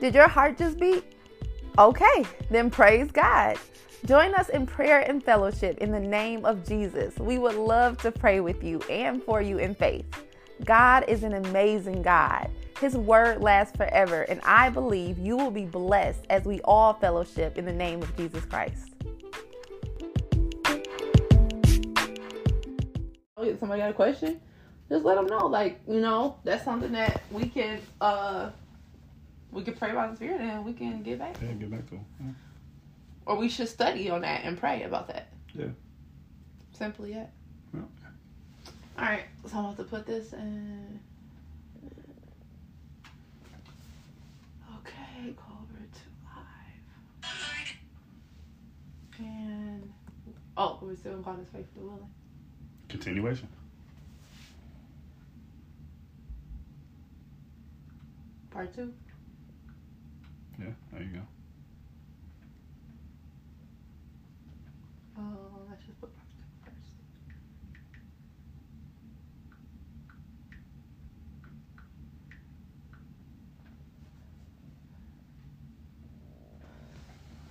Did your heart just beat? Okay, then praise God. Join us in prayer and fellowship in the name of Jesus. We would love to pray with you and for you in faith. God is an amazing God. His word lasts forever, and I believe you will be blessed as we all fellowship in the name of Jesus Christ. Oh, somebody got a question? Just let them know. Like, you know, that's something that we can uh we can pray about the spirit and we can get back. Yeah, get back to him. Yeah. Or we should study on that and pray about that. Yeah. Simply it. Yeah. All right, so I'm about to put this in. Okay, Culver to live. And oh, we're still this faithful to the willing. Continuation. Part two. Yeah, there you go. Oh, let's just put first.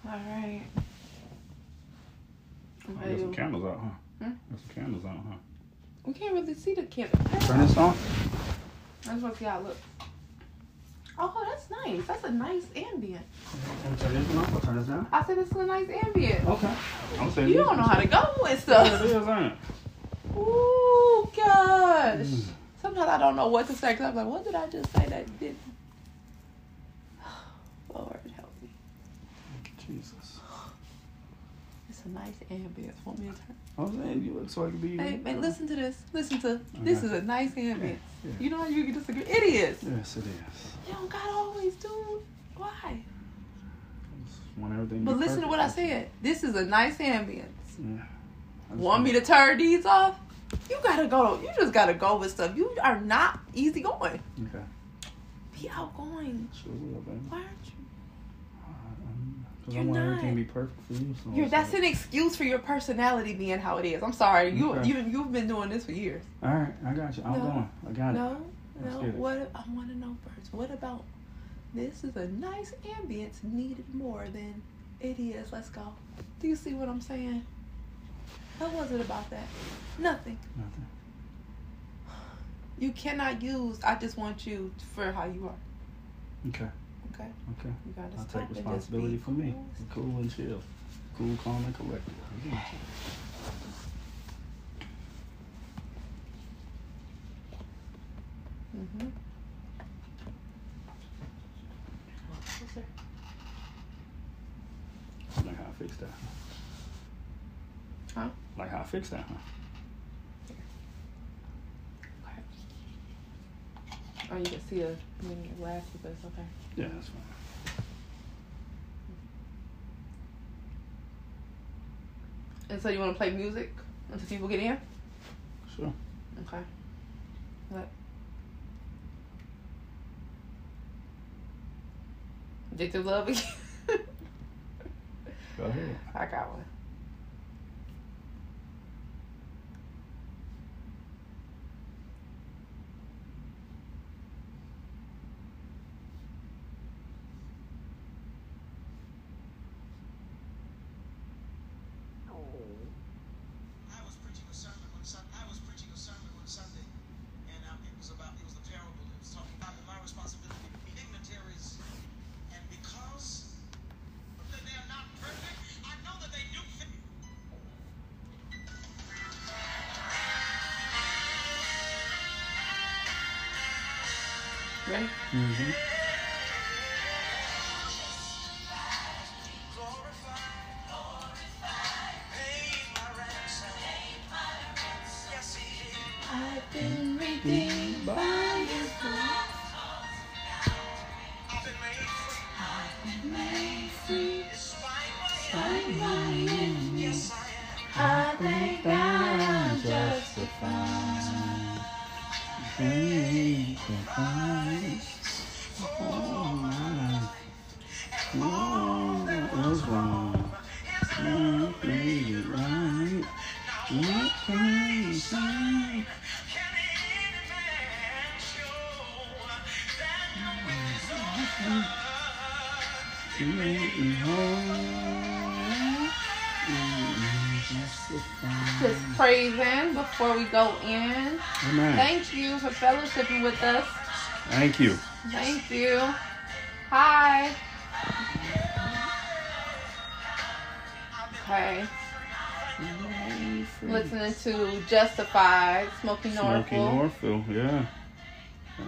All right. Oh, got some candles out, huh? Hmm? Got some candles out, huh? we can't really see the candle. Turn this on. I just want to see how it looks. Oh, that's nice. That's a nice ambient. Turn this on. I'll turn this down. I said it's a nice ambient. Okay. I'm saying You don't know how to go and stuff. is? Ooh, gosh. Mm. Sometimes I don't know what to say because I'm like, what did I just say that didn't? Lord help me. Jesus. It's a nice ambience. Want me to turn? I'm saying you look so I could be. Hey, man, listen to this. Listen to this. Is a nice ambience. Yeah. You know how you can disagree? It is. Yes, it is. You don't gotta always do. Why? Just want everything. But listen to what I said. This is a nice ambience. Yeah. Want me to turn these off? You gotta go. You just gotta go with stuff. You are not easy going. Okay. Be outgoing. Sure will, baby. Why aren't you? You're not. everything be perfect for you. So You're, that's an excuse for your personality being how it is. I'm sorry. You Okay. you you've been doing this for years. All right, I got you. I'm No. going. I got it. No, no. What I want to know first. What about this? Is a nice ambience needed more than it is. Let's go. Do you see what I'm saying? What was it about that? Nothing. Nothing. You cannot use. I just want you for how you are. Okay. Okay. Okay. You gotta I'll stop take responsibility for me. cool. Be cool and chill. Cool, calm, and collected. I got. Mm-hmm. Like how I fix that. Huh? Like how I fix that, huh? Okay. Oh, you can see a mini glass with this. Okay. Yeah, that's fine. And so you want to play music until people get in? Sure. Okay. What? Addictive love again? Go ahead. I got one. Before we go in. Amen. Thank you for fellowshipping with us. Thank you. Thank you. Hi. Okay. Listening to Justified, Smokie Smokie Norful. Norful, yeah.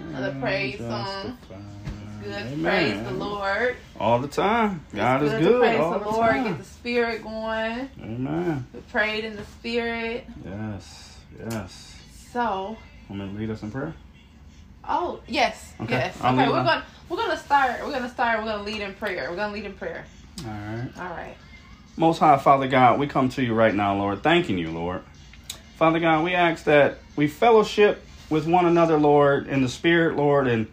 Another praise song. Justified. Good Amen. praise the Lord. All the time. God It's is to good. praise all the the Lord, time. get the spirit going. Amen. We prayed in the spirit. Yes. Yes. So, Want me to lead us in prayer? oh yes, Okay, yes. I'll okay, we're gonna we're gonna start. We're gonna start. We're gonna lead in prayer. We're gonna lead in prayer. All right. All right. Most High Father God, we come to you right now, Lord, thanking you, Lord. Father God, we ask that we fellowship with one another, Lord, in the Spirit, Lord, and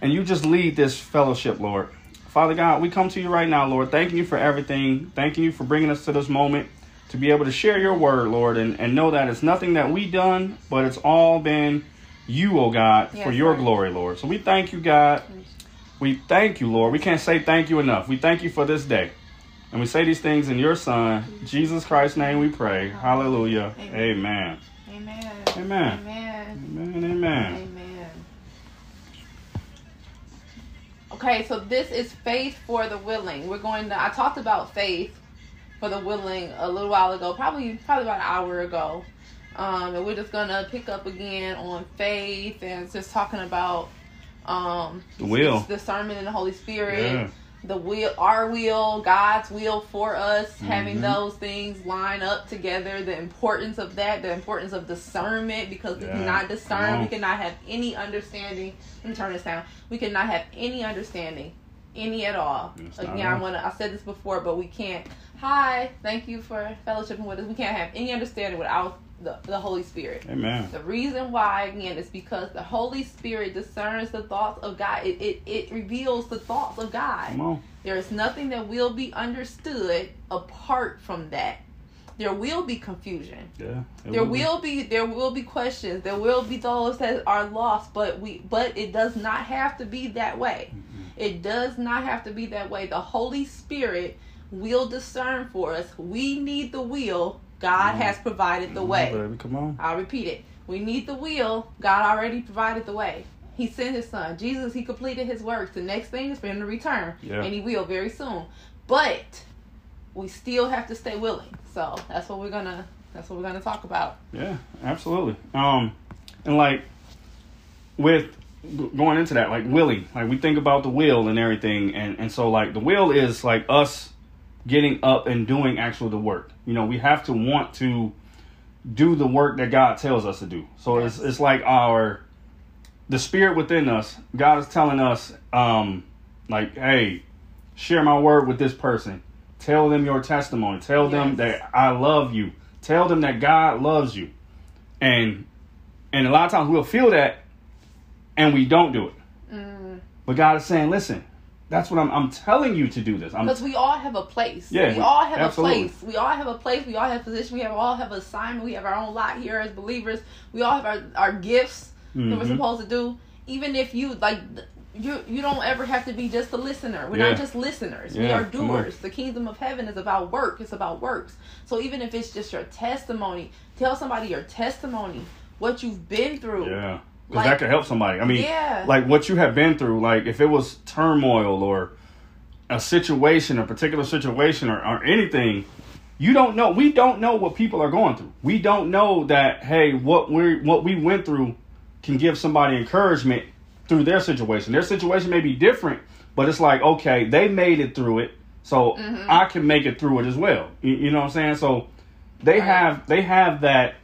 and you just lead this fellowship, Lord. Father God, we come to you right now, Lord, thanking you for everything, thanking you for bringing us to this moment to be able to share your word, Lord, and, and know that it's nothing that we done, but it's all been you, oh God, for your Lord. glory, Lord. So we thank you, God. We thank you, Lord. We can't say thank you enough. We thank you for this day. And we say these things in your Son, Jesus Christ's name we pray. Hallelujah. Amen. Amen. Amen. Amen. Amen. Amen. Amen. Okay, so this is faith for the willing. We're going to I talked about faith for the willing a little while ago, probably probably about an hour ago. Um, and we're just gonna pick up again on faith and just talking about um The will. discernment in the Holy Spirit. Yeah. The will, our will, God's will for us, having Mhm. those things line up together. The importance of that, the importance of discernment, because we cannot discern, we cannot have any understanding. Let me turn this down. We cannot have any understanding, any at all. It's not Again, I want to. I said this before, but we can't. Hi, thank you for fellowshipping with us. We can't have any understanding without the, the Holy Spirit. Amen. The reason why, again, is because the Holy Spirit discerns the thoughts of God. It, it, it reveals the thoughts of God. Come on. There is nothing that will be understood apart from that. There will be confusion. Yeah. There be. will be there will be questions. There will be those that are lost, but we but it does not have to be that way. It does not have to be that way. The Holy Spirit will discern for us. We need the will. God has provided the on, way. baby. Come on. I'll repeat it. We need the will. God already provided the way. He sent his son. Jesus, he completed his works. The next thing is for him to return. Yeah. And he will very soon. But we still have to stay willing. So that's what we're gonna that's what we're gonna talk about. Yeah, absolutely. Um, and like with going into that, like willing, like we think about the will and everything, and and so like the will is like us getting up and doing actual the work. You know, we have to want to do the work that God tells us to do. So it's Yes. it's like our the spirit within us. God is telling us, um, like, hey, share my word with this person. Tell them your testimony. Tell them that I love you. Tell them that God loves you. And and a lot of times we'll feel that and we don't do it. Mm. But God is saying, listen, that's what I'm I'm telling you to do this. Because we all have a place. Yeah, we we- all have absolutely. a place. We all have a place. We all have position. We have all have a assignment. We have our own lot here as believers. We all have our, our gifts that we're Mhm. supposed to do. Even if you like you you don't ever have to be just a listener. We're Yeah. not just listeners. we are doers. The kingdom of heaven is about work. It's about works. So even if it's just your testimony, tell somebody your testimony, what you've been through. Yeah. Because Like- that could help somebody. I mean, Yeah. like what you have been through, like if it was turmoil or a situation, a particular situation or, or anything, you don't know. We don't know what people are going through. We don't know that, hey, what we what we went through can give somebody encouragement through their situation. Their situation may be different, but it's like, okay, they made it through it, so mm-hmm. I can make it through it as well. You, you know what I'm saying? So they Right. have they have that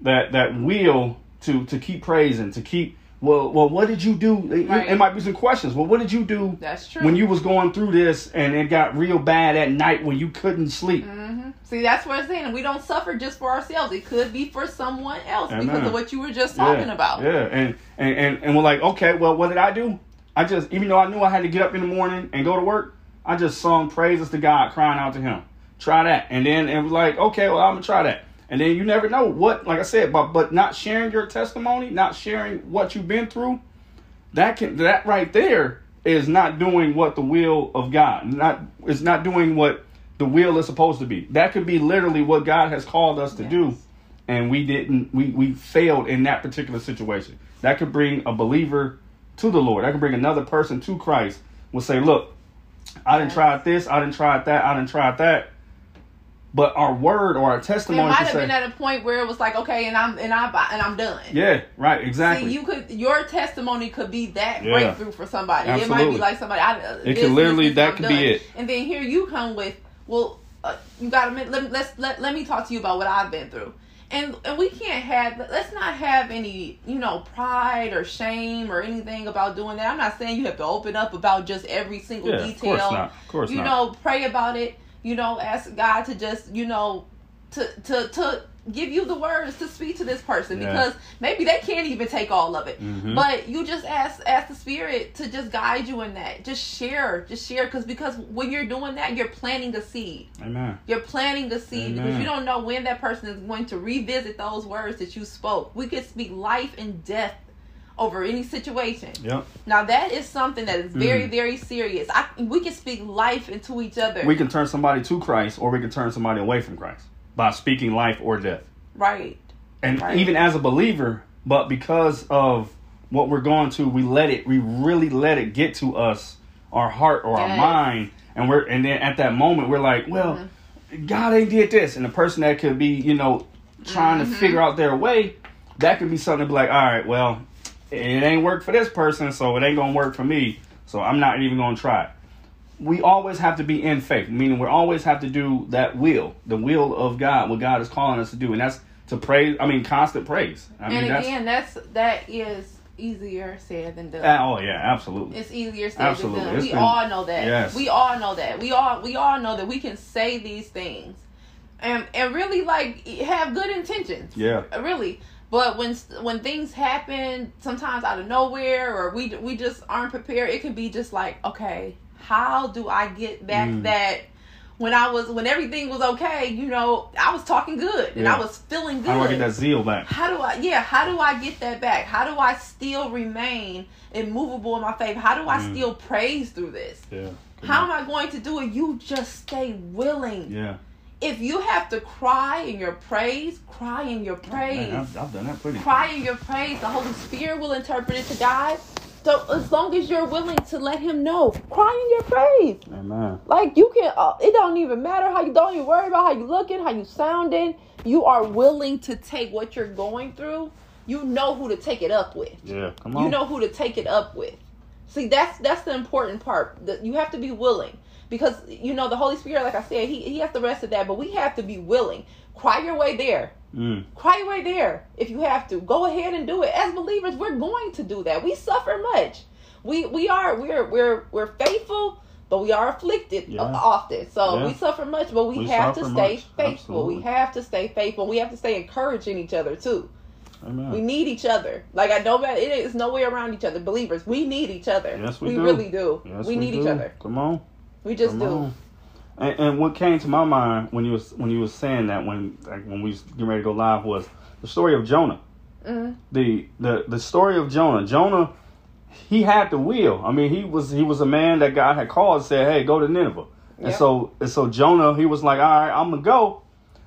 that that will to to keep praising, to keep well well what did you do? It, Right. it might be some questions. Well, what did you do That's true. when you was going through this and it got real bad at night when you couldn't sleep? hmm See, that's what I'm saying. We don't suffer just for ourselves. It could be for someone else because of what you were just talking yeah, about. Yeah, and, and and and we're like, okay, well, what did I do? I just, even though I knew I had to get up in the morning and go to work, I just sung praises to God, crying out to Him. Try that, and then it was like, okay, well, I'm gonna try that. And then you never know what, like I said, but but not sharing your testimony, not sharing what you've been through, that can that right there is not doing what the will of God. Not is not doing what the will is supposed to be. That could be literally what God has called us to do, and we didn't. We we failed in that particular situation. That could bring a believer to the Lord. That could bring another person to Christ. Will say, look, I didn't Yes. try this. I didn't try that. I didn't try that. But our word or our It testimony might have been at a point where it was like, okay, and I'm and I and I'm done. yeah, right, exactly. See, you could your testimony could be that Yeah. breakthrough for somebody. Absolutely. It might be like somebody. I, uh, It this, could literally- this, that I'm could be it. And then here you come with, well, uh, you got to let let's let let me talk to you about what I've been through. And and we can't have let's not have any you know pride or shame or anything about doing that. I'm not saying you have to open up about just every single Yeah, of detail. course not. Of course not. you not. know, pray about it. You know, ask God to just you know to to to give you the words to speak to this person Yeah. because maybe they can't even take all of it Mhm. but you just ask ask the spirit to just guide you in that just share just share because because when you're doing that you're planting a seed Amen. you're planting the seed because you don't know when that person is going to revisit those words that you spoke we could speak life and death over any situation Yep. now that is something that is very Mm. very serious I, we can speak life into each other We can turn somebody to Christ or we can turn somebody away from Christ by speaking life or death. right And Right. even as a believer, but because of what we're going to, we let it, we really let it get to us, our heart or our mind. And we're, and then at that moment, we're like, well, Mm-hmm. God ain't did this. And the person that could be, you know, trying Mm-hmm. to figure out their way, that could be something to be like, all right, well, it ain't work for this person, so it ain't to work for me. So I'm not even to try. We always have to be in faith, meaning we always have to do that will, the will of God, what God is calling us to do. And that's to praise, I mean, constant praise. I and that's, again that's that is easier said than done ah, oh, yeah, absolutely. It's easier said Absolutely. than done. It's We been- all know that. Yes. We all know that. We all we all know that we can say these things, and and really like have good intentions. Yeah. Really. But when when things happen, sometimes out of nowhere, or we we just aren't prepared, it can be just like, okay, how do I get back Mm. that? When I was when everything was okay, you know, I was talking good and Yeah. I was feeling good How do I get that zeal back? how do I yeah, how do I get that back? How do I still remain immovable in my faith? How do I Mm. still praise through this? Yeah. How am I going to do it? You just stay willing. Yeah. If you have to cry in your praise, cry in your praise. Man, I've, I've done that pretty Cry in your praise. The Holy Spirit will interpret it to God. So as long as you're willing to let him know, cry in your praise. Amen. Like you can, uh, it don't even matter how you don't even worry about how you looking, how you sounding. You are willing to take what you're going through. You know who to take it up with. Yeah. Come on. You know who to take it up with. See, that's that's the important part. That you have to be willing because you know the Holy Spirit, like I said, he he has the rest of that, but we have to be willing. Cry your way there. Mm. Cry your way there if you have to. Go ahead and do it. As believers, we're going to do that. We suffer much. We we are we're we're we're faithful, but we are afflicted Yeah. often. So Yeah. we suffer much, but we, We have to stay much. faithful. We have to stay faithful. We have to stay encouraging each other too. Amen. We need each other. Like I don't know that it is no way around each other. Believers, we need each other. Yes, we do. really do. Yes, we, need do. each other. Come on. We just Come do. on. And, and what came to my mind when you was when you was saying that when like when we was getting ready to go live was the story of Jonah. Mhm. The the the story of Jonah. Jonah, he had the will. I mean, he was he was a man that God had called and said, "Hey, go to Nineveh." And Yep. so and so Jonah, he was like, "All right, I'm gonna go,"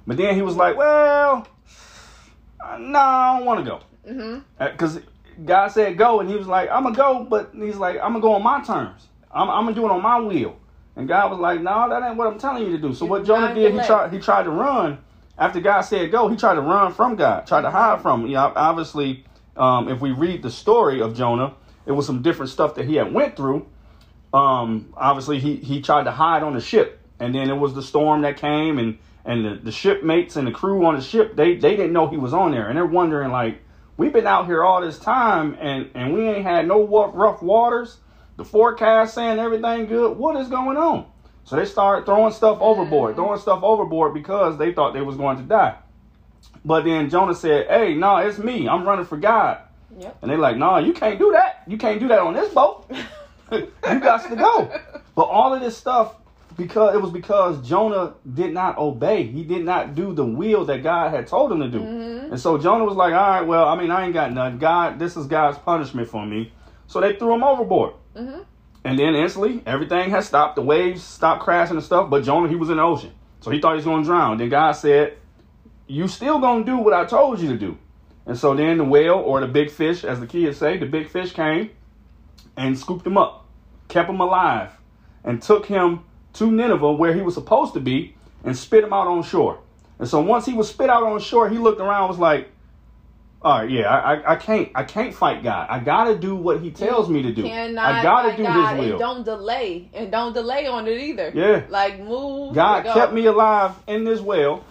but then he was like, "Well, uh, no, I don't want to go." Because God said go, and he was like, "I'm gonna go," but he's like, "I'm gonna go on my terms. I'm, I'm gonna do it on my will." And God was like, "No, that ain't what I'm telling you to do." So what Jonah did, he tried he tried to run after God said go. He tried to run from God, tried to hide from him. You know, obviously, um, if we read the story of Jonah, it was some different stuff that he had went through. Um, obviously, he he tried to hide on the ship, and then it was the storm that came, and and the, the shipmates and the crew on the ship they they didn't know he was on there, and they're wondering like, we've been out here all this time, and and we ain't had no rough waters. The forecast saying everything good. What is going on? So they start throwing stuff overboard, mm. throwing stuff overboard because they thought they was going to die. But then Jonah said, "Hey, no, it's me. I'm running for God." Yep. And they're like, "No, you can't do that. You can't do that on this boat. you got to go." But all of this stuff because it was because Jonah did not obey. He did not do the will that God had told him to do. Mm-hmm. And so Jonah was like, "All right, well, I mean, I ain't got nothing. God, this is God's punishment for me." So they threw him overboard. Mhm. And then instantly, everything has stopped. The waves stopped crashing and stuff. But Jonah, he was in the ocean. So he thought he was going to drown. Then God said, You still going to do what I told you to do. And so then the whale, or the big fish, as the kids say, the big fish came and scooped him up, kept him alive, and took him to Nineveh, where he was supposed to be, and spit him out on shore. And so once he was spit out on shore, he looked around, was like, "All right, yeah, I, I, I can't, I can't fight God. I gotta do what He tells me to do. Cannot I gotta do God, His will." And don't delay. And don't delay on it either. Yeah. Like move. God kept me alive in this well.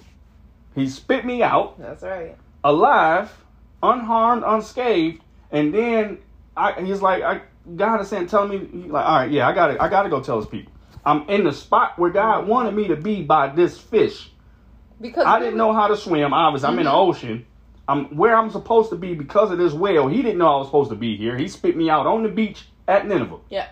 He spit me out That's right. alive, unharmed, unscathed, and then I, he's like, I, God is saying, telling me, like, all right, yeah, I gotta, I gotta go tell his people. I'm in the spot where God wanted me to be by this fish. Because I didn't know how to swim. Obviously, I'm in the Mhm. ocean. I'm where I'm supposed to be because of this whale. He didn't know I was supposed to be here. He spit me out on the beach at Nineveh. Yeah.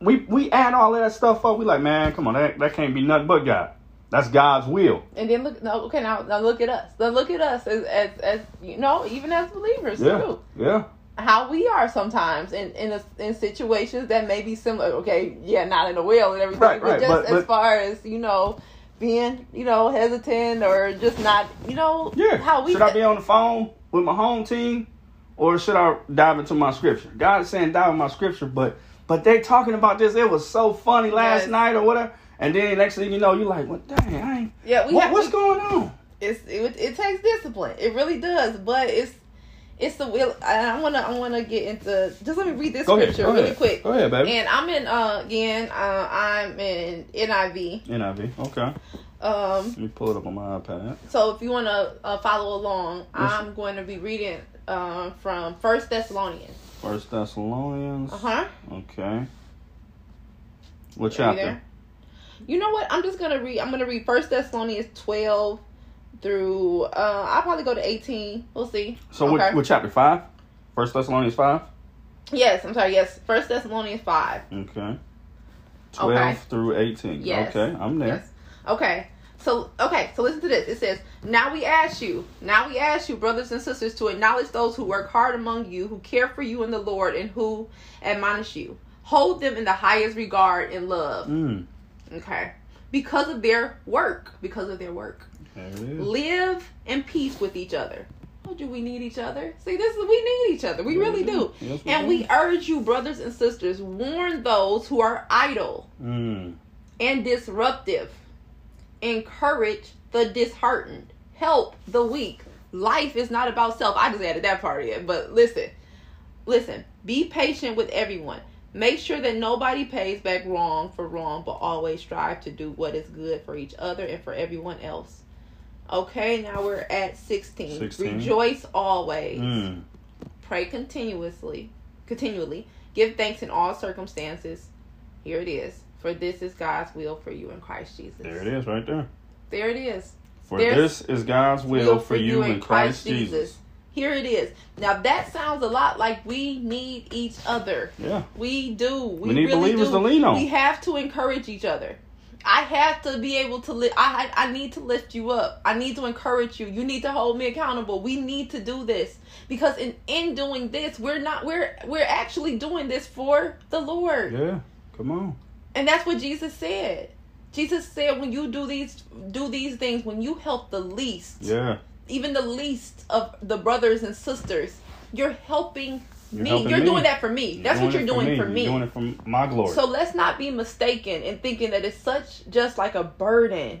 We we add all of that stuff up. We like, man, come on, that, that can't be nothing but God. That's God's will. And then look. No, okay. Now, now look at us. Now look at us as, as, as you know, even as believers Yeah, too. yeah, How we are sometimes in in a, in situations that may be similar. Okay, yeah, not in a whale and everything, Right, but right, just but- as but- far as you know, being you know hesitant or just not you know yeah. how we should I be on the phone with my home team, or should I dive into my scripture? God is saying dive in my scripture, but but they talking about this. It was so funny last Yes. night or whatever. And then next thing you know, you're like, well, dang, I ain't. yeah we What, have what's we- going on? it's it, it takes discipline. It really does, but it's it's the will. I want to I want to get into. Just let me read this Go ahead. scripture Go really ahead. quick. Go ahead, baby. And I'm in uh again uh I'm in NIV. NIV. Okay. Um Let me pull it up on my iPad. so if you want to uh, follow along. I'm going to be reading um from First Thessalonians. First Thessalonians. Uh huh. Okay. What chapter? You know what? I'm just gonna read. I'm gonna read First Thessalonians 12 through. Uh, I'll probably go to 18. We'll see. So Okay. what, what chapter? Five. First Thessalonians five. Yes, I'm sorry. Yes, First Thessalonians 5. Okay. Twelve Okay. through eighteen. Yes. Okay, I'm there. Yes. Okay. So okay, so listen to this. It says, "Now we ask you, now we ask you, brothers and sisters, to acknowledge those who work hard among you, who care for you in the Lord, and who admonish you. Hold them in the highest regard and love. Mm. Okay, because of their work, because of their work. There it is. Live in peace with each other. Oh, do we need each other? See, this is we need each other. We Yes, really do. do. Yes, we and do. we urge you, brothers and sisters, warn those who are idle Mm. and disruptive. Encourage the disheartened. Help the weak. Life is not about self. I just added that part in. But listen, listen. Be patient with everyone. Make sure that nobody pays back wrong for wrong, but always strive to do what is good for each other and for everyone else. Okay, now we're at 16. 16. Rejoice always. Mm. Pray continuously, continually. Give thanks in all circumstances. Here it is. For this is God's will for you in Christ Jesus. There it is, right there. There it is. For There's this is God's will, for you in Christ Jesus. Here it is. Now that sounds a lot like we need each other. Yeah. We do. We, We need really believers do. to lean on. We have to encourage each other. I have to be able to lift. I I I need to lift you up. I need to encourage you. You need to hold me accountable. We need to do this because in in doing this, we're not we're we're actually doing this for the Lord. Yeah. Come on. And that's what Jesus said. Jesus said when you do these do these things, when you help the least, Yeah. even the least of the brothers and sisters, you're helping You're me. you're me. doing that for me. That's what you're doing for me. You're doing it for my glory. So let's not be mistaken in thinking that it's such just like a burden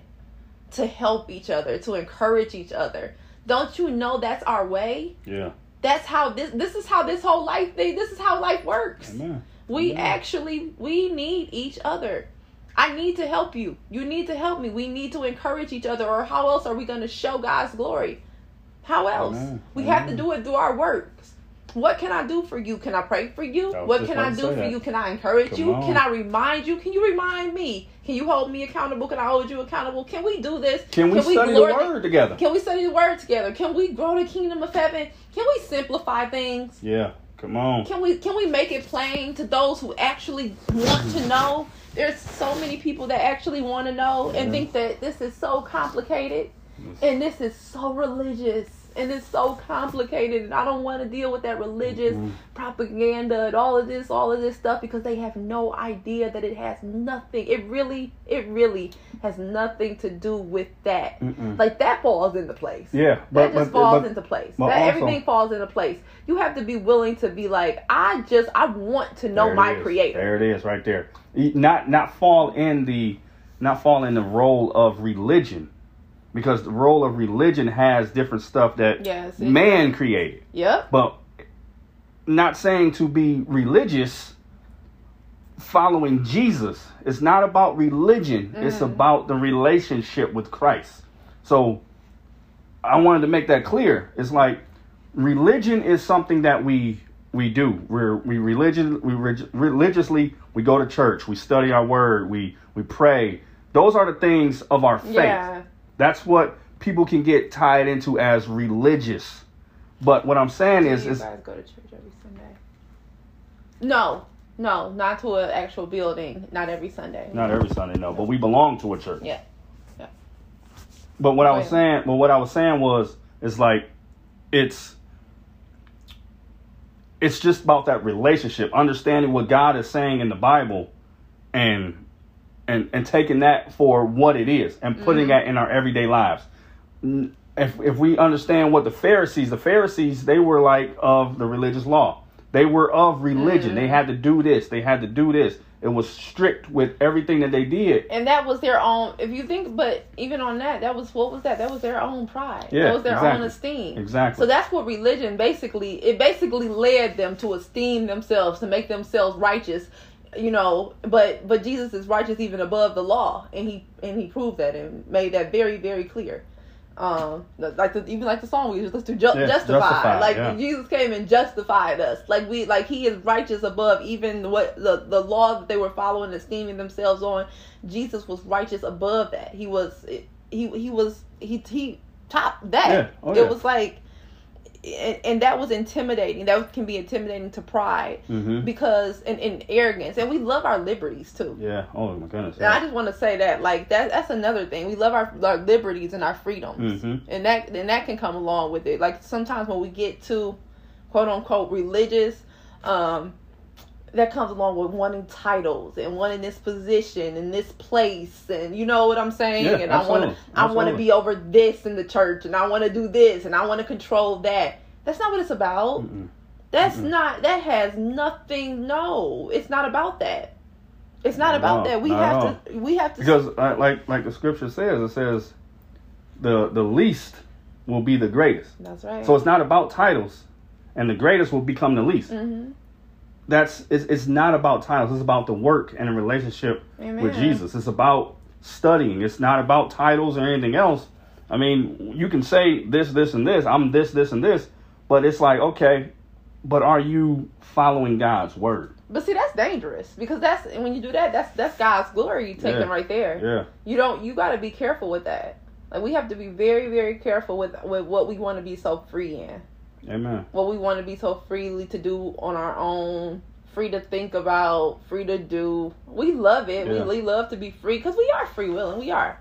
to help each other, to encourage each other. Don't you know that's our way? yeah. That's how this this is how this whole life thing, this is how life works. Amen. We Amen. actually we need each other. I need to help you. You need to help me. We need to encourage each other or how else are we going to show God's glory? How else? Amen. We have to do it through our works. What can I do for you? Can I pray for you? What can I do for that. you? Can I encourage Come you? on. Can I remind you? Can you remind me? Can you hold me accountable? Can I hold you accountable? Can we do this? Can we study the word together? Can we study the word together? Can we grow the kingdom of heaven? Can we simplify things? Yeah. Come on. Can we can we make it plain to those who actually want to know? There's so many people that actually want to know and think that this is so complicated Yes. and this is so religious and it's so complicated and I don't want to deal with that religious Mhm. propaganda and all of this all of this stuff because they have no idea that it has nothing it really it really has nothing to do with that Mm-mm. like that falls into place Yeah, but, that just but, falls but into place that also- everything falls into place you have to be willing to be like i just i want to know my is. creator There it is, right there. Not not fall in the not fall in the role of religion, because the role of religion has different stuff that Yes, man created. yep But not saying to be religious following Jesus. It's not about religion. It's Mhm. about the relationship with Christ. So I wanted to make that clear. It's like religion is something that we we do. We're we religion we reg- religiously we go to church, we study our word, we we pray. Those are the things of our faith. yeah That's what people can get tied into as religious. But what I'm saying Do is, you is guys go to church every sunday no no not to an actual building not every sunday not every Sunday, no, but we belong to a church. yeah yeah But what I was saying, but what I was saying was, it's like, it's, it's just about that relationship, understanding what God is saying in the Bible, and and and taking that for what it is, and putting Mhm. that in our everyday lives. If if we understand what the Pharisees, the Pharisees, they were like of the religious law. They were of religion. They Mhm. had to do this. They had to do this. It was strict with everything that they did. and that was their own if you think but even on that that was what was that that was their own pride Yeah, that was their exactly. own esteem Exactly. so that's what religion basically it basically led them to esteem themselves to make themselves righteous you know but but jesus is righteous even above the law and he and he proved that and made that very very clear um like the, even like the song we just listened to ju- Yeah, justified. Justified, like yeah. jesus came and justified us like we like he is righteous above even what the the law that they were following and esteeming themselves on jesus was righteous above that he was he he was he he topped that Yeah. Oh, it was like and, and that was intimidating that can be intimidating to pride hmm because and, and arrogance and we love our liberties too Yeah. Oh my goodness. and I just want to say that, like that, that's another thing. We love our, our liberties and our freedoms, Mhm. and that and that can come along with it. Like sometimes when we get to quote unquote religious, um, that comes along with wanting titles and wanting this position and this place, and you know what I'm saying. Yeah, and I want absolutely. to, I want to be over this in the church, and I want to do this, and I want to control that. That's not what it's about. Mm-mm. That's Mm-mm. not. That has nothing. No, it's not about that. It's not Not about all. that. We Not have to. We have to. Because uh, like like the scripture says, it says the the least will be the greatest. that's right. So it's not about titles, and the greatest will become the least. hmm That's it's, it's not about titles. It's about the work and the relationship Amen. with Jesus. It's about studying. It's not about titles or anything else. I mean, you can say this, this, and this. I'm this, this, and this, but it's like okay, but are you following God's word? But see, that's dangerous because that's and when you do that, that's that's God's glory taken Yeah. right there. Yeah. You don't. You got to be careful with that. Like we have to be very, very careful with with what we want to be so free in. Amen. What we want to be so freely to do on our own. Free to think about, free to do. We love it. Yeah. We, we love to be free because we are free willing. We are.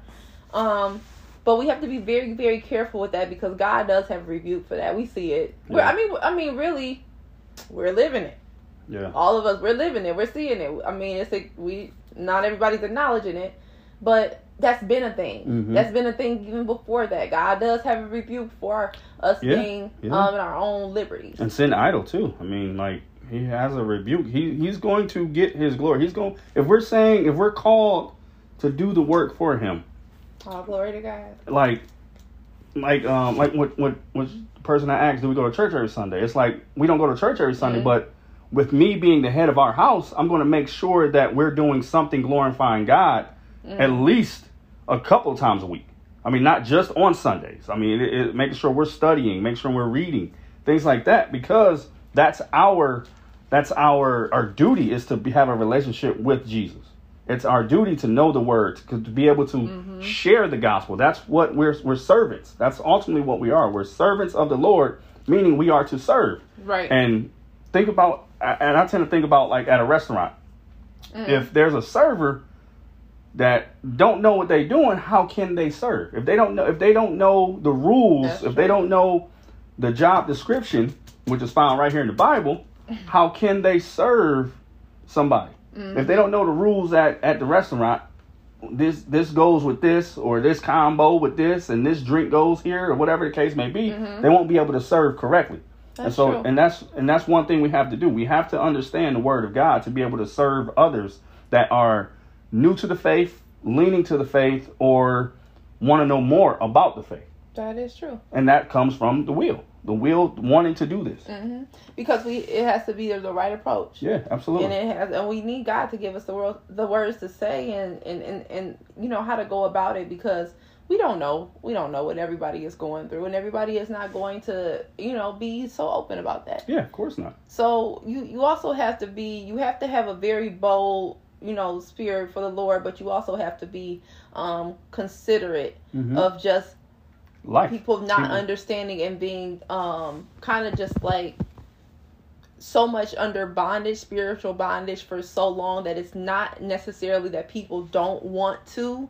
Um, but we have to be very, very careful with that because God does have rebuke for that. We see it. Yeah. I mean, I mean, really, we're living it. Yeah. All of us, we're living it. We're seeing it. I mean, it's like we not everybody's acknowledging it, but that's been a thing. Mhm. That's been a thing even before that. God does have a rebuke for us Yeah, being yeah. um in our own liberties. and sin idol too. I mean, like he has a rebuke. He he's going to get his glory. He's going. If we're saying if we're called to do the work for him, All glory to God. like like um like what what what person I asked, do we go to church every Sunday? It's like we don't go to church every Sunday, Mhm. but with me being the head of our house, I'm going to make sure that we're doing something glorifying God Mm. at least a couple times a week. I mean, not just on Sundays. I mean, it, it, making sure we're studying, making sure we're reading, things like that, because that's our that's our our duty is to be, have a relationship with Jesus. It's our duty to know the word, to, to be able to share the gospel. That's what we're we're servants. That's ultimately what we are. We're servants of the Lord, meaning we are to serve. Right. And think about, and I tend to think about like at a restaurant. Mm. If there's a server that don't know what they're doing, how can they serve? If they don't know, if they don't know the rules, That's if they don't know the job description, which is found right here in the Bible, how can they serve somebody if they don't know the rules at at the restaurant? This this goes with this, or this combo with this, and this drink goes here, or whatever the case may be. They won't be able to serve correctly. and Mm-hmm. So, true. and that's and that's one thing we have to do. We have to understand the Word of God to be able to serve others that are new to the faith, leaning to the faith, or want to know more about the faith. That is true. And that comes from the will, the will wanting to do this. Mm-hmm. Because we it has to be the right approach. Yeah, absolutely. and it has and we need god to give us the world the words to say and, and and and you know how to go about it because we don't know we don't know what everybody is going through and everybody is not going to you know be so open about that yeah, of course not. so you you also have to be you have to have a very bold you know spirit for the lord but you also have to be um considerate Mhm. of just Life. people not People- understanding and being um kind of just like so much under bondage spiritual bondage for so long that it's not necessarily that people don't want to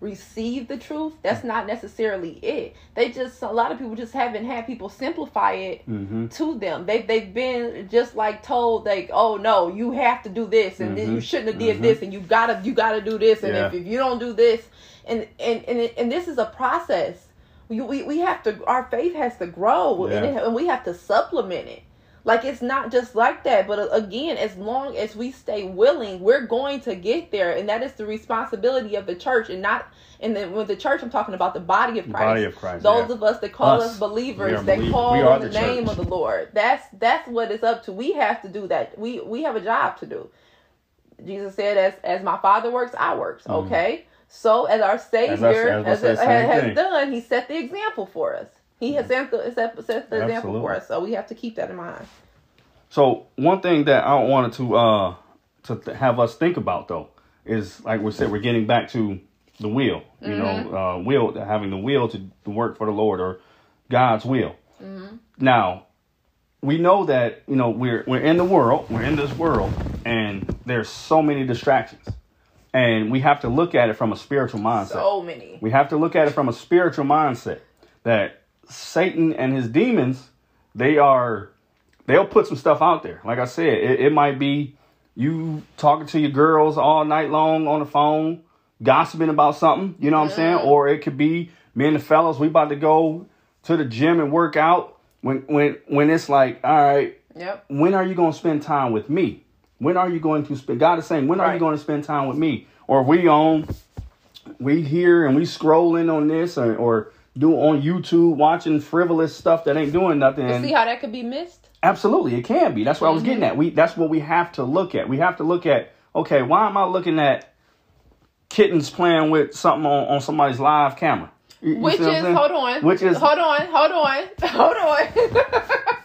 receive the truth that's not necessarily it they just a lot of people just haven't had people simplify it Mhm. to them they, they've been just like told like oh no you have to do this and then you Mhm. shouldn't have did Mhm. this and you gotta you gotta do this and Yeah. if, if you don't do this and and and, it, and this is a process we, we we have to our faith has to grow and, it, and we have to supplement it like it's not just like that but uh, again as long as we stay willing we're going to get there and that is the responsibility of the church and not and then with the church i'm talking about the body of christ. body of Christ, those yeah. of us that call Us. us. believers that call on the, the name of the lord. That's that's what it's up to. We have to do that. We we have a job to do. Jesus said as as my father works i works okay? So as our savior as I has, has done he set the example for us he has set the, set, set the example for us so we have to keep that in mind. So one thing that I wanted to uh to th- have us think about though is like we said we're getting back to the will, you know, uh, will having the will to, to work for the Lord or God's will. Now we know that you know we're we're in the world, we're in this world, and there's so many distractions, and we have to look at it from a spiritual mindset. so many. We have to look at it from a spiritual mindset that Satan and his demons, they are, they'll put some stuff out there. Like I said, it, it might be you talking to your girls all night long on the phone, gossiping about something, you know what I'm saying? Or it could be me and the fellas, we about to go to the gym and work out when, when, when it's like, all right, yep when are you going to spend time with me? When are you going to spend? God is saying, when are you going to spend time with me? Or we on, we here and we scrolling on this or, or do on YouTube watching frivolous stuff that ain't doing nothing. But see how that could be missed absolutely, it can be. That's what I was getting mm-hmm. at. We that's what we have to look at. We have to look at. Okay, why am I looking at kittens playing with something on, on somebody's live camera? You- you Which is hold on. Which is hold on, hold on, hold on.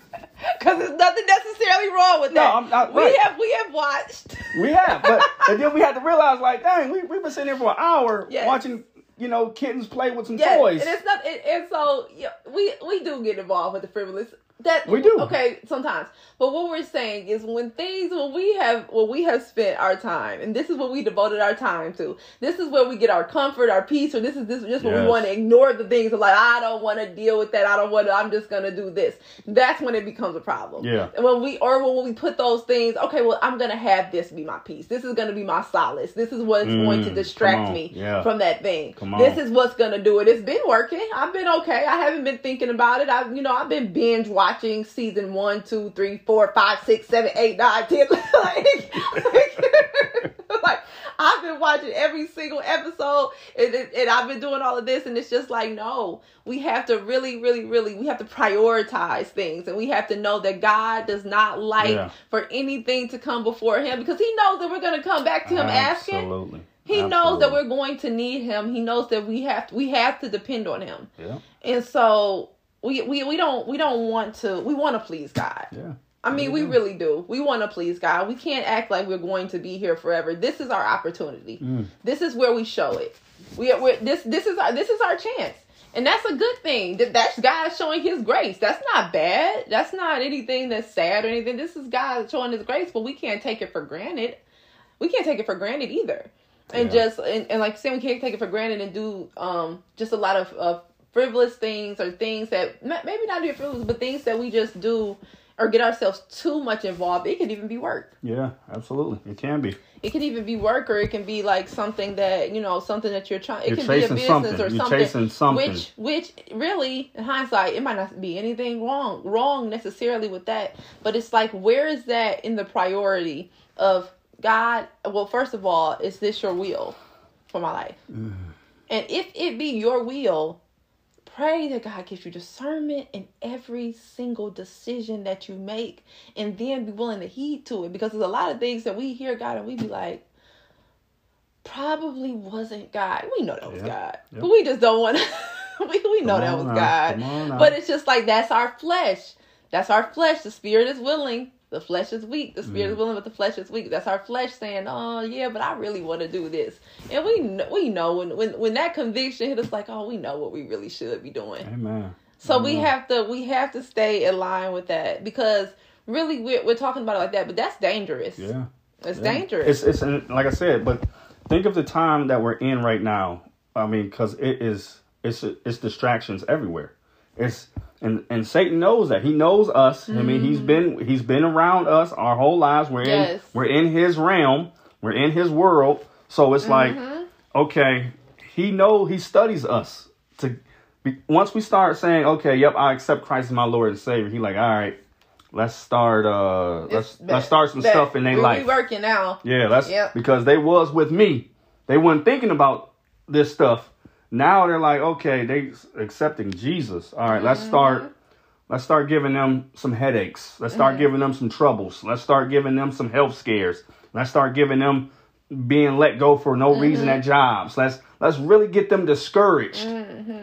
Because there's nothing necessarily wrong with No, that. I'm not- we have we have watched. We have, but and then we had to realize, like, dang, we we've been sitting here for an hour Yes. watching, you know, kittens play with some Yes, toys. and it's not. It, and so yeah, we we do get involved with the frivolous. That We do. Okay, sometimes. But what we're saying is when things when we have when we have spent our time, and this is what we devoted our time to. This is where we get our comfort, our peace, or this is this is just when we want to ignore the things of like I don't want to deal with that. I don't want to. I'm just gonna do this. That's when it becomes a problem. Yeah. And when we or when we put those things, okay, well I'm gonna have this be my peace. This is gonna be my solace. This is what's going to Mm, distract me Yeah. from that thing. Come This is what's gonna do it. It's been working. I've been okay. I haven't been thinking about it. I've you know I've been binge watching season one, two, three, four, five, six, seven, eight, nine, ten. like, like, like, I've been watching every single episode, and, and and I've been doing all of this, and it's just like no, we have to really, really, really, we have to prioritize things, and we have to know that God does not like Yeah. for anything to come before Him because He knows that we're gonna come back to Him asking. Absolutely. He knows that we're going to need him. He knows that we have to, we have to depend on him. Yeah. And so we, we we don't we don't want to we want to please God. Yeah. I mean, we really do. We want to please God. We can't act like we're going to be here forever. This is our opportunity. Mm. This is where we show it. We we're, this this is our this is our chance. And that's a good thing. That that's God showing his grace. That's not bad. That's not anything that's sad or anything. This is God showing his grace, but we can't take it for granted. We can't take it for granted either. And Yeah. just and, and like saying we can't take it for granted and do um just a lot of, of frivolous things or things that maybe not even frivolous, but things that we just do or get ourselves too much involved. It can even be work. Yeah, absolutely. It can be. It can even be work, or it can be like something that you know, something that you're trying. It You're can be a business something. or You're something. chasing something. Which, which really, in hindsight, it might not be anything wrong, wrong necessarily with that. But it's like, where is that in the priority of God? Well, first of all, is this your will for my life? And if it be your will, pray that God gives you discernment in every single decision that you make, and then be willing to heed to it. Because there's a lot of things that we hear God and we be like, probably wasn't God. We know that was Yeah. God, Yep. but we just don't want to. we we know that was. God, Come on now. but it's just like that's our flesh. That's our flesh. The spirit is willing. The flesh is weak. The spirit Mm. is willing, but the flesh is weak. That's our flesh saying, "Oh yeah, but I really want to do this." And we know, we know when when when that conviction hit us, like, "Oh, we know what we really should be doing." Amen. So we have to we have to stay in line with that because really we're we're talking about it like that, but that's dangerous. Yeah. It's Yeah. dangerous. It's it's like I said, but think of the time that we're in right now. I mean, because it is it's it's distractions everywhere. It's and and Satan knows that he knows us. I mean, he's been he's been around us our whole lives. We're in we're in his realm. We're in his world. So it's like okay, he know he studies us to. Be, once we start saying, okay, yep, I accept Christ as my Lord and Savior, he like, all right, let's start. uh Let's It's let's start some stuff in their life. We working now. Yeah, that's Yep. because they was with me. They weren't thinking about this stuff. Now they're like, okay, they accepting Jesus. All right, let's Mm-hmm. start. Let's start giving them some headaches. Let's start Mm-hmm. giving them some troubles. Let's start giving them some health scares. Let's start giving them being let go for no reason Mm-hmm. at jobs. Let's let's really get them discouraged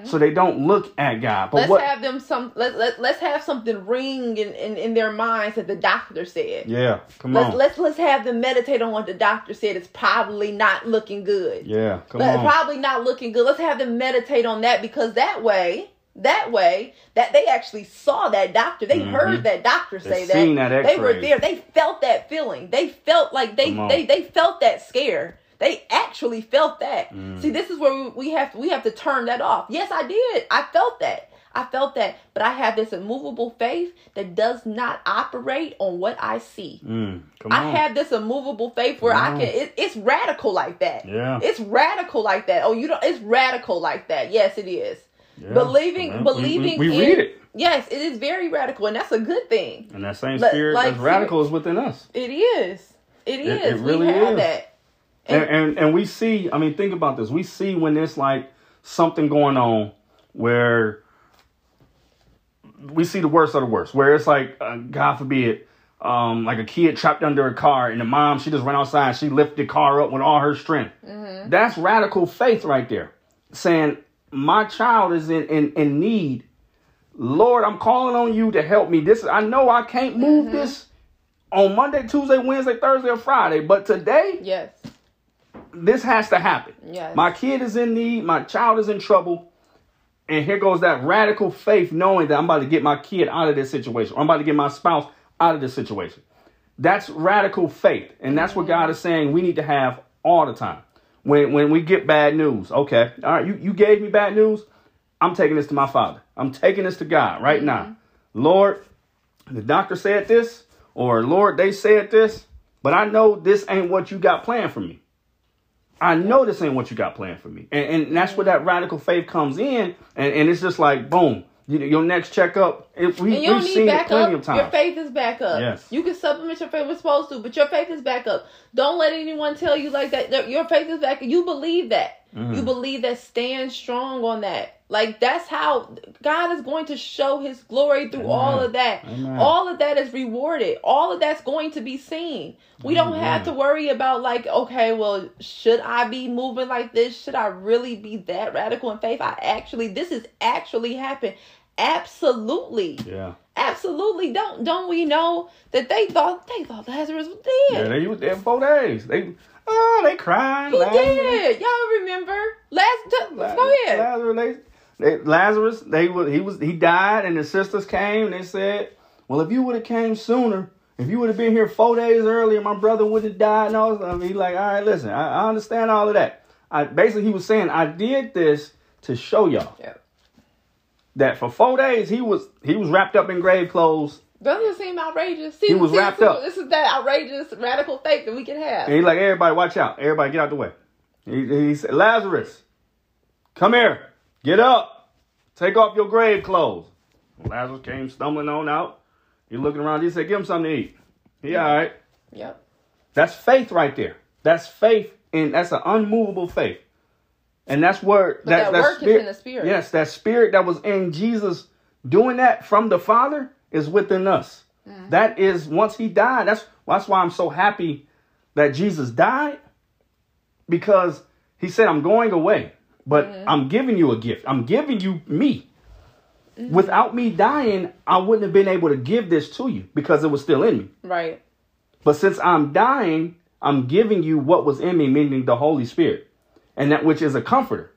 so they don't look at God. But Mm-hmm. Let's what? have them some. Let let let's have something ring in, in, in their minds that the doctor said. yeah, come Let's on. let's let's have them meditate on what the doctor said. It's probably not looking good. yeah, come on. probably not looking good. Let's have them meditate on that because that way, that way, that they actually saw that doctor. They heard that doctor say that. Mm-hmm. seen that they were there. They felt that feeling. They felt like they they they felt that scare. They actually felt that. Mm. See, this is where we, we have we have to turn that off. Yes, I did. I felt that. I felt that, but I have this immovable faith that does not operate on what I see. Mm, I have this immovable faith where I can. It, it's radical like that. Yeah. It's radical like that. Oh, you don't. It's radical like that. Yes, it is. Yeah. Believing, We- we- believing. We, in, read it. Yes, it is very radical, and that's a good thing. And that same spirit like that's radical is within us. It is. It is. it really we have is. that. And, And- and we see, I mean, think about this. We see when there's like something going on where we see the worst of the worst, where it's like, uh, God forbid, um, like a kid trapped under a car, and the mom she just ran outside, she lifted the car up with all her strength. That's radical faith right there, saying my child is in in, in need. Lord, I'm calling on you to help me. This I know I can't move this on Monday, Tuesday, Wednesday, Thursday, or Friday, but today yes. This has to happen. Yes. My kid is in need, my child is in trouble. And here goes that radical faith knowing that I'm about to get my kid out of this situation. Or I'm about to get my spouse out of this situation. That's radical faith. And that's what God is saying we need to have all the time. When when we get bad news, okay, all right, you, you gave me bad news. I'm taking this to my father. I'm taking this to God right now. Mm-hmm. Lord, the doctor said this, or Lord, they said this, but I know this ain't what you got planned for me. I know this ain't what you got planned for me. And, and that's where that radical faith comes in. And, and it's just like, boom, you, your next checkup. It, we, And you don't we've need seen it backup. plenty of times. Your faith is back up. Yes. You can supplement your faith. We're supposed to, but your faith is back up. Don't let anyone tell you like that. Your faith is back. You believe that. Mm-hmm. You believe that. Stand strong on that. Like that's how God is going to show His glory through all of that. Amen. All of that is rewarded. All of that's going to be seen. We don't have to worry about like, okay, well, should I be moving like this? Should I really be that radical in faith? I actually, this is actually happened. Absolutely. yeah. Absolutely. Don't don't we know that they thought they thought Lazarus was dead. Yeah, dead? they was there four days. They, oh, they crying. he Lazarus. did. Y'all remember? Last La- go ahead. Lazarus, they, they, Lazarus, they he was he died, and his sisters came. and They said, "Well, if you would have came sooner, if you would have been here four days earlier, my brother would have died." And all. I mean, he like, all right, listen, I, I understand all of that. I basically he was saying, I did this to show y'all. Yep. that for four days he was he was wrapped up in grave clothes Doesn't it seem outrageous? See, He was see, wrapped this is- up. This is that outrageous radical faith that we can have. and he's like everybody watch out everybody get out the way he, he said Lazarus come here get up take off your grave clothes Lazarus came stumbling on out he looking around he said give him something to eat he all right Yep. That's faith right there. That's faith, and that's an unmovable faith. And that's where that work is in the spirit. Yes, that spirit that was in Jesus doing that from the Father is within us. Mm. That is once he died. That's that's why I'm so happy that Jesus died because he said, "I'm going away, but Mm-hmm. I'm giving you a gift. I'm giving you me." Mm-hmm. Without me dying, I wouldn't have been able to give this to you because it was still in me. Right. But since I'm dying, I'm giving you what was in me, meaning the Holy Spirit, and that which is a comforter.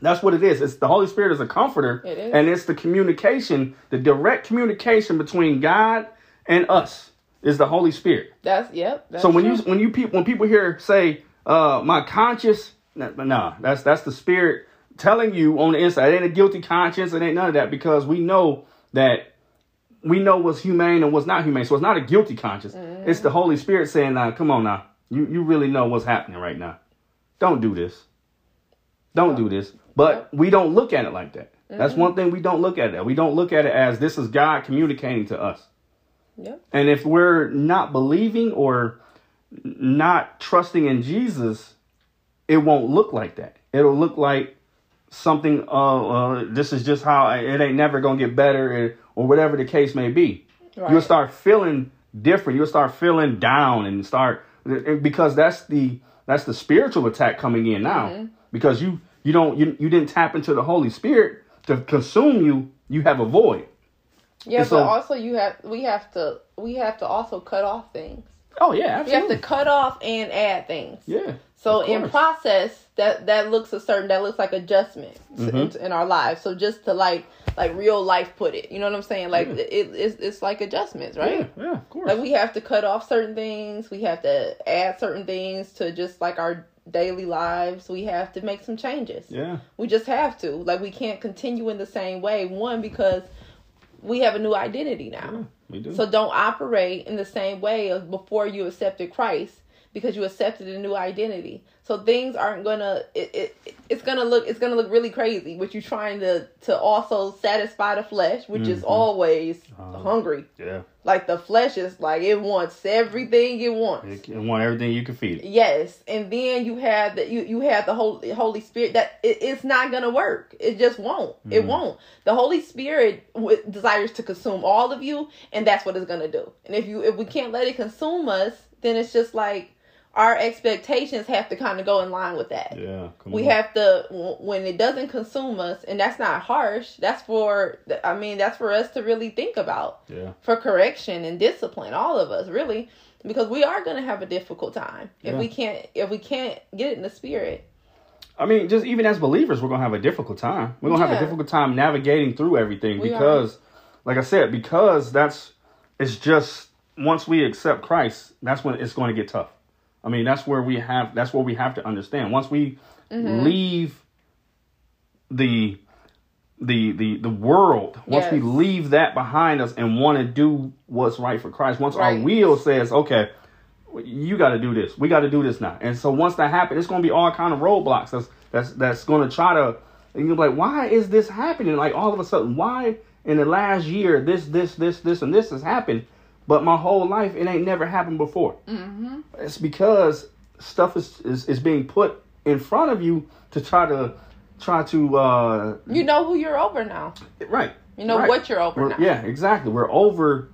That's what it is. It's the Holy Spirit is a comforter, Mm-hmm. It is. and it's the communication, the direct communication between God and us is the Holy Spirit. That's yep. That's so when true. you when you people when people hear say, uh, "My conscience," nah, nah, that's that's the Spirit telling you on the inside. It ain't a guilty conscience. It ain't none of that because we know that we know what's humane and what's not humane. So it's not a guilty conscience. Mm-hmm. It's the Holy Spirit saying, "Now, come on, now, you you really know what's happening right now. Don't do this. Don't do this." But we don't look at it like that. That's one mm-hmm. thing we don't look at it. We don't look at it as this is God communicating to us. Yep. And if we're not believing or not trusting in Jesus, it won't look like that. It'll look like something. Uh, uh this is just how I, it ain't never gonna get better, eh, or whatever the case may be. Right. You'll start feeling different. You'll start feeling down and start eh, because that's the that's the spiritual attack coming in now Mm-hmm. because you you don't you, you didn't tap into the Holy Spirit to consume you. You have a void. Yeah, And so- but also you have we have to we have to also cut off things. Oh yeah, you have to cut off and add things. yeah. So in process, that that looks a certain that looks like adjustment Mhm. in, in our lives. So just to like like real life put it, you know what I'm saying? Like Yeah. it, it's it's like adjustments, right? Yeah, yeah, of course. Like we have to cut off certain things. We have to add certain things to just like our daily lives. We have to make some changes. yeah. We just have to. Like we can't continue in the same way. One because we have a new identity now. We do. So don't operate in the same way as before you accepted Christ because you accepted a new identity. So things aren't gonna it, it it's gonna look it's gonna look really crazy with you're trying to to also satisfy the flesh, which is Mhm. always Uh, hungry. yeah. Like the flesh is like it wants everything it wants. It want everything you can feed it. Yes, and then you have that you you have the Holy Holy Spirit that it, it's not gonna work. It just won't. It Mhm. won't. The Holy Spirit w- desires to consume all of you, and that's what it's gonna do. And if you if we can't let it consume us, then it's just like our expectations have to kind of go in line with that. Yeah. We on. have to when it doesn't consume us, and that's not harsh. That's for I mean that's for us to really think about Yeah. for correction and discipline all of us really because we are going to have a difficult time if we can't if we can't get it in the spirit I mean, just even as believers, we're gonna have a difficult time. We're gonna have a difficult time navigating through everything We are. because, like I said, because that's it's just once we accept Christ, that's when it's going to get tough. I mean, that's where we have that's what we have to understand. Once we Mm-hmm. leave the the the the world, once we leave that behind us and want to do what's right for Christ, once our Right. will says, okay, you got to do this. We got to do this now. And so once that happens, it's going to be all kind of roadblocks. That's that's that's going to try to. And you're like, why is this happening? Like all of a sudden, why in the last year this this this this and this has happened, but my whole life it ain't never happened before. Mm-hmm. It's because stuff is, is is being put in front of you to try to try to uh you know who you're over now right. you know right. what you're over We're- now yeah, exactly. We're over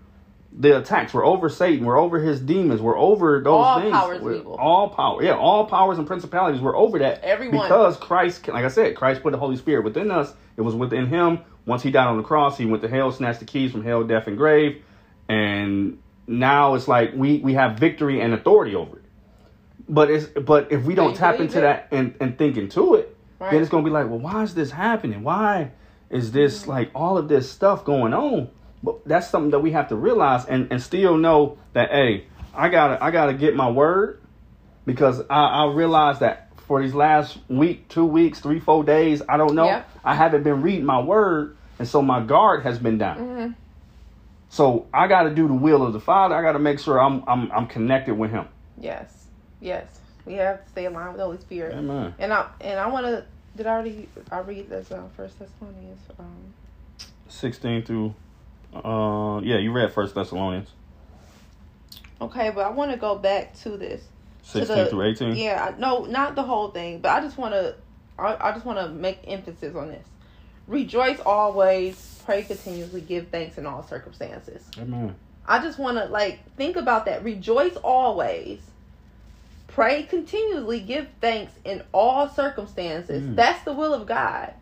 the attacks. We're over Satan. We're over his demons. We're over those All things. powers We're- evil. All power. Yeah, all powers and principalities. We're over that. Everyone. Because Christ, like I said, Christ put the Holy Spirit within us. It was within him. Once he died on the cross, he went to hell, snatched the keys from hell, death, and grave. And now it's like we, we have victory and authority over it. But it's but if we don't tap into that and, and think into it, Right. then it's gonna be like, well, why is this happening? Why is this like all of this stuff going on? But that's something that we have to realize and, and still know that hey, I gotta I gotta get my word because I, I realize that for these last week, two weeks, three, four days, I don't know, Yeah. I haven't been reading my word and so my guard has been down. Mhm. So I got to do the will of the Father. I got to make sure I'm I'm I'm connected with Him. Yes. Yes. We have to stay aligned with the Holy Spirit. Amen. And I and I want to. Did I already? I read this uh, First Thessalonians. Um, Sixteen through, uh, yeah, you read First Thessalonians, okay, but I want to go back to this. to sixteen the- through eighteen. Yeah, no, not the whole thing, but I just want to. I, I just want to make emphasis on this. Rejoice always, pray continuously, give thanks in all circumstances. Amen. I just want to like think about that. Rejoice always. Pray continually, give thanks in all circumstances. Mm. That's the will of God.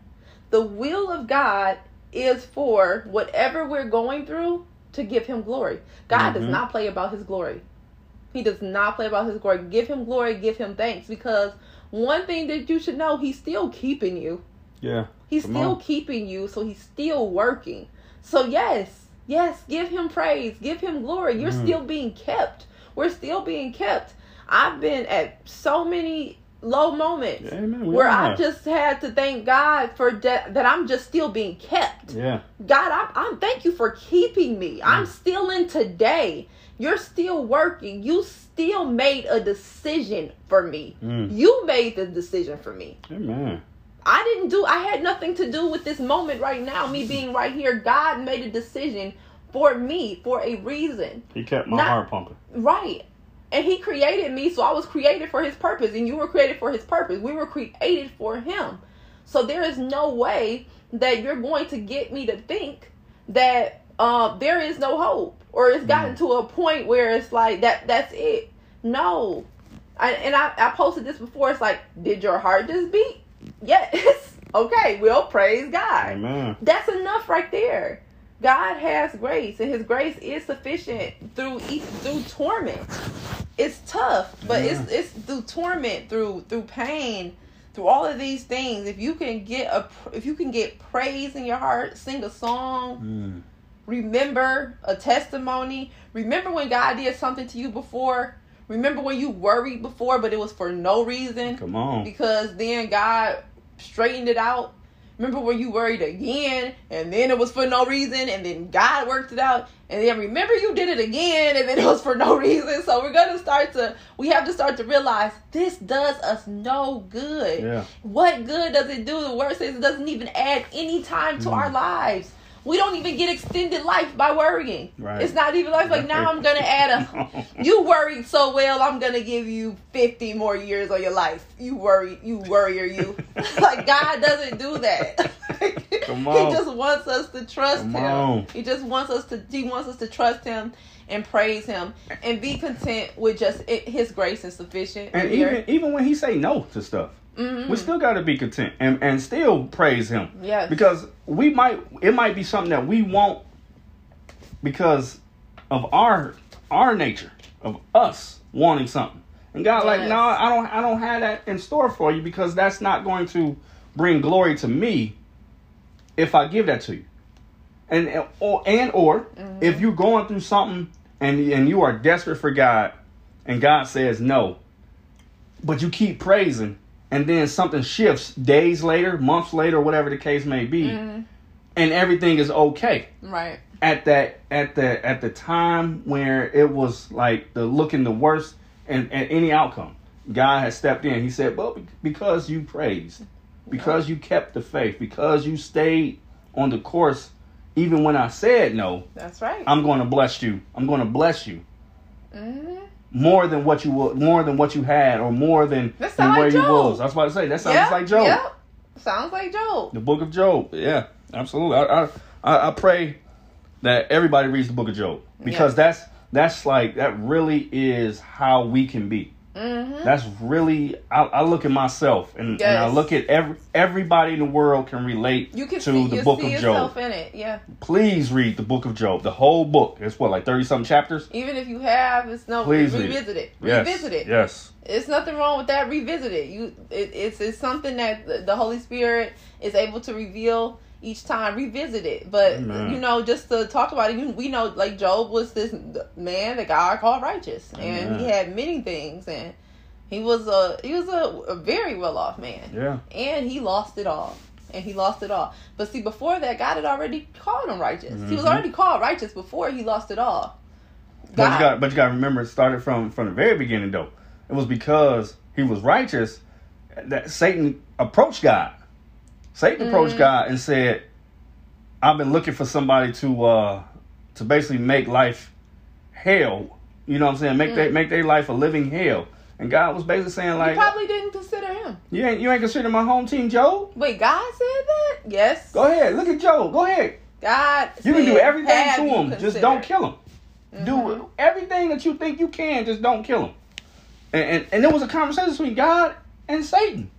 The will of God is for whatever we're going through to give him glory. God does Mhm. not play about his glory. He does not play about his glory. Give him glory, give him thanks because one thing that you should know, he's still keeping you. Yeah. He's Come still on. keeping you, so he's still working. So yes, yes, give him praise, give him glory. You're Mhm. still being kept. We're still being kept. I've been at so many low moments Amen. Where I just had to thank God for de- that I'm just still being kept. Yeah. God, I'm, I'm thank you for keeping me. I'm still in today. You're still working. You still made a decision for me. Mm. You made the decision for me. Amen. I didn't do I had nothing to do with this moment right now, me being right here. God made a decision for me for a reason. He kept my Not- heart pumping. Right. And he created me, so I was created for his purpose, and you were created for his purpose. We were created for him. So there is no way that you're going to get me to think that uh, there is no hope or it's gotten to a point where it's like that that's it. No. I, and I, I posted this before. It's like, did your heart just beat? Yes. okay, well, praise God Amen. that's enough right there. God has grace, and His grace is sufficient through each, through torment. It's tough, but it's it's through torment, through through pain, through all of these things. If you can get a if you can get praise in your heart, sing a song, Mm. remember a testimony. Remember when God did something to you before. Remember when you worried before, but it was for no reason Come on. because then God straightened it out. Remember when you worried again and then it was for no reason and then God worked it out and then remember you did it again and then it was for no reason. So we're going to start to we have to start to realize this does us no good. Yeah. What good does it do? The worst is it doesn't even add any time to Mm. our lives. We don't even get extended life by worrying. Right. It's not even life. Like now I'm gonna add a you worried so well i'm gonna give you 50 more years of your life. You worry you worry worrier you. Like god doesn't do that. Come on. he just wants us to trust Come him. on. he just wants us to he wants us to trust him and praise him and be content with just it, his grace is sufficient. And even even when he say no to stuff, Mhm. we still got to be content and and still praise him. Yes. Because we might it might be something that we want because of our our nature of us wanting something. And God like, no, I don't I don't have that in store for you because that's not going to bring glory to me if I give that to you. And or and or Mm-hmm. if you're going through something and and you are desperate for God and God says no, but you keep praising and then something shifts days later, months later, whatever the case may be, Mhm. and everything is okay right at that at the at the time where it was like the looking the worst and at any outcome. God has stepped in. He said, "Well, because you praised, because you kept the faith, because you stayed on the course, even when I said no, that's right I'm going to bless you. I'm going to bless you Mhm. More than what you will, more than what you had, or more than, than where like you Job. was." I was about to say that sounds Yep, like Job. yep. sounds like job The book of Job. Yeah, absolutely. I I, I I pray that everybody reads the book of Job because Yes. that's that's like that really is how we can be. Mm-hmm. That's really I, I look at myself and, and I look at every everybody in the world can relate you can to see the book see of yourself Job. in it yeah Please read the book of Job. The whole book. It's what like thirty something chapters. even if you have it's no Please read it. revisit it Yes. revisit it Yes. It's nothing wrong with that. Revisit it. You, it, it's it's something that the Holy Spirit is able to reveal each time. Revisit it, but Amen. you know, just to talk about it, you, we know like Job was this man that God called righteous, and he had many things, and he was a he was a, a very well off man, Yeah. and he lost it all. and he lost it all. But see, before that, God had already called him righteous. He was Mhm. already called righteous before he lost it all. But you got but you got to remember it started from from the very beginning though. It was because he was righteous that Satan approached God. Satan approached Mm. God and said, "I've been looking for somebody to uh to basically make life hell. You know what I'm saying? Make they make their life a living hell." And God was basically saying you like, probably didn't consider him. "You ain't you ain't consider my home team, Job. Wait, God said that? Yes. Go ahead, look at Job. Go ahead. God. You can do everything to you him. Just don't kill him. Mhm. Do everything that you think you can. Just don't kill him. And, and and there was a conversation between God and Satan.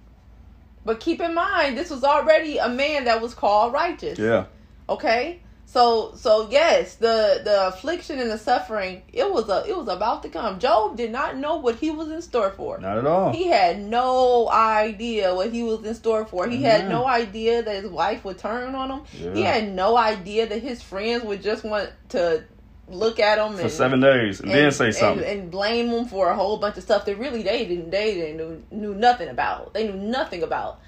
But keep in mind, this was already a man that was called righteous. Yeah. Okay. So so yes, the the affliction and the suffering it was a it was about to come. Job did not know what he was in store for. Not at all. He had no idea what he was in store for. He had Mhm. no idea that his wife would turn on him. He had no idea that his friends would just want to look at them For and seven days and, then say something. and, blame them for a whole bunch of stuff that really they didn't they didn't knew, knew nothing about. They knew nothing about,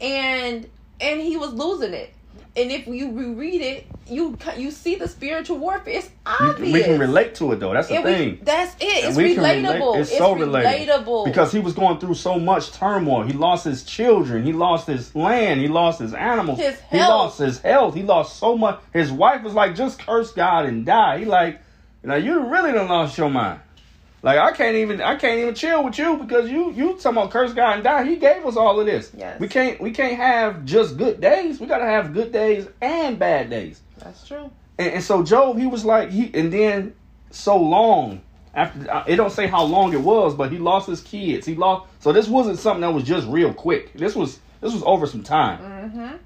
and and he was losing it. And if you reread it, you you see the spiritual warfare. It's obvious. we can relate to it though. That's the was- thing. that's it. It's we relate- relatable. It's It's, so relatable. relatable. Because he was going through so much turmoil. He lost his children. He lost his land. He lost his animals. His He lost his health. He lost so much. His wife was like, just curse God and die. He like, now you really done lost your mind. Like I can't even I can't even chill with you because you you talking about curse God and die. He gave us all of this. Yes. We can't we can't have just good days. We gotta have good days and bad days. That's true. And, and so Job, he was like he, and then so long after uh, it don't say how long it was, but he lost his kids. He lost. So this wasn't something that was just real quick. This was this was over some time. Mm-hmm.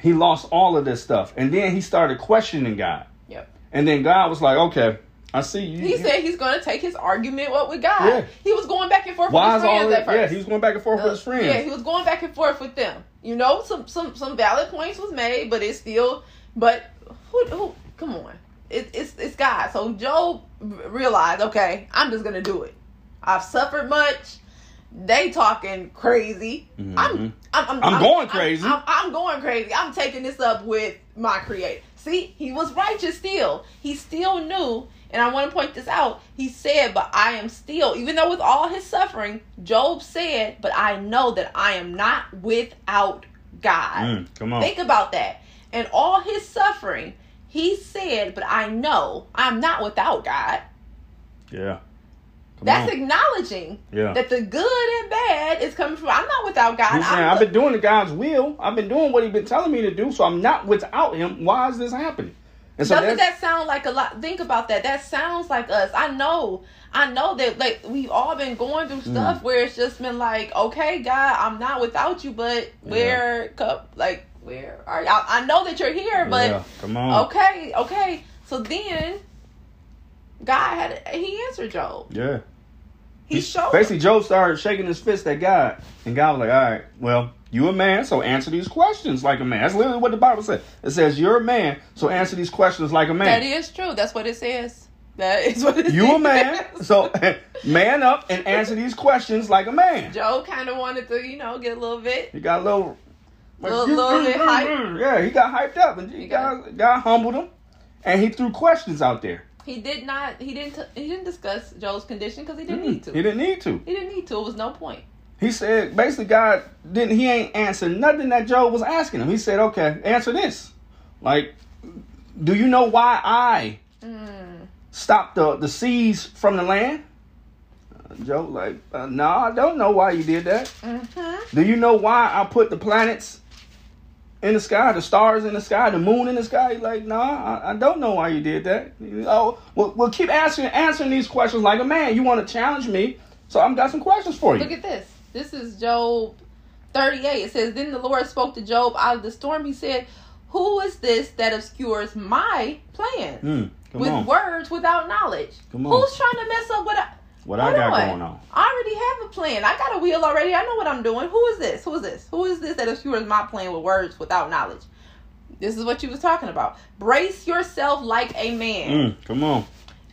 He lost all of this stuff, and then he started questioning God. Yep. And then God was like, "Okay, I see you." He you- said he's going to take his argument what with God. Yeah. He was going back and forth Why with his friends that? at first. Yeah, he was going back and forth with his friends. Yeah, he was going back and forth with them. You know, some some some valid points was made, but it's still. But who who? Come on, it, it's it's God. So Job realized, okay, I'm just gonna do it. I've suffered much. They talking crazy. Mhm. I'm, I'm, I'm I'm going crazy. I'm, I'm going crazy. I'm taking this up with my creator. See, he was righteous still. He still knew, and I want to point this out. He said, "But I am still, even though with all his suffering, Job said, but I know that I am not without God." Mm, come on. Think about that. And all his suffering, he said, "But I know I'm not without God." yeah. Come That's on. acknowledging Yeah. that the good and bad is coming from. I'm not without God. Saying, I've been doing the God's will. I've been doing what He's been telling me to do, so I'm not without Him. Why is this happening? And so Doesn't that sound like a lot? Think about that. That sounds like us. I know. I know that like we've all been going through Mm. stuff where it's just been like, okay, God, I'm not without you, but where, cup, like, where are you? I, I know that you're here, but yeah, come on. okay, okay. So then, God had he answered Job. Yeah. He showed. Basically, Job started shaking his fist at God, and God was like, "All right, well, you a man, so answer these questions like a man." That's literally what the Bible says. It says, "You're a man, so answer these questions like a man." That is true. That's what it says. That is what it You a man, so man up and answer these questions like a man. Job kind of wanted to, you know, get a little bit. He got a little, Little- little bit hype. Yeah, he got hyped up, and He God, got- God humbled him, and he threw questions out there. He did not. He didn't. T- he didn't discuss Job's condition because he didn't Mm, need to. He didn't need to. He didn't need to. It was no point. He said basically God didn't he ain't answer nothing that Job was asking him. He said, Okay, answer this. Like, do you know why I Mm. stopped the, the seas from the land? Uh, Job like, uh, no, I don't know why you did that. Mm-hmm. Do you know why I put the planets in the sky, the stars in the sky, the moon in the sky? He's like, no, I, I don't know why you did that. Oh, well, well, keep answering answering these questions like a man. You want to challenge me, so I've got some questions for you. Look at this. This is Job 38. It says, Then the Lord spoke to Job out of the storm. He said, Who is this that obscures my plans Hmm, come with on, words without knowledge? Who's trying to mess up what I, what I got on. going on? I already have a plan. I got a wheel already. I know what I'm doing. Who is this? Who is this? Who is this that obscures my plan with words without knowledge? This is what you was talking about. Brace yourself like a man. Mm, come on.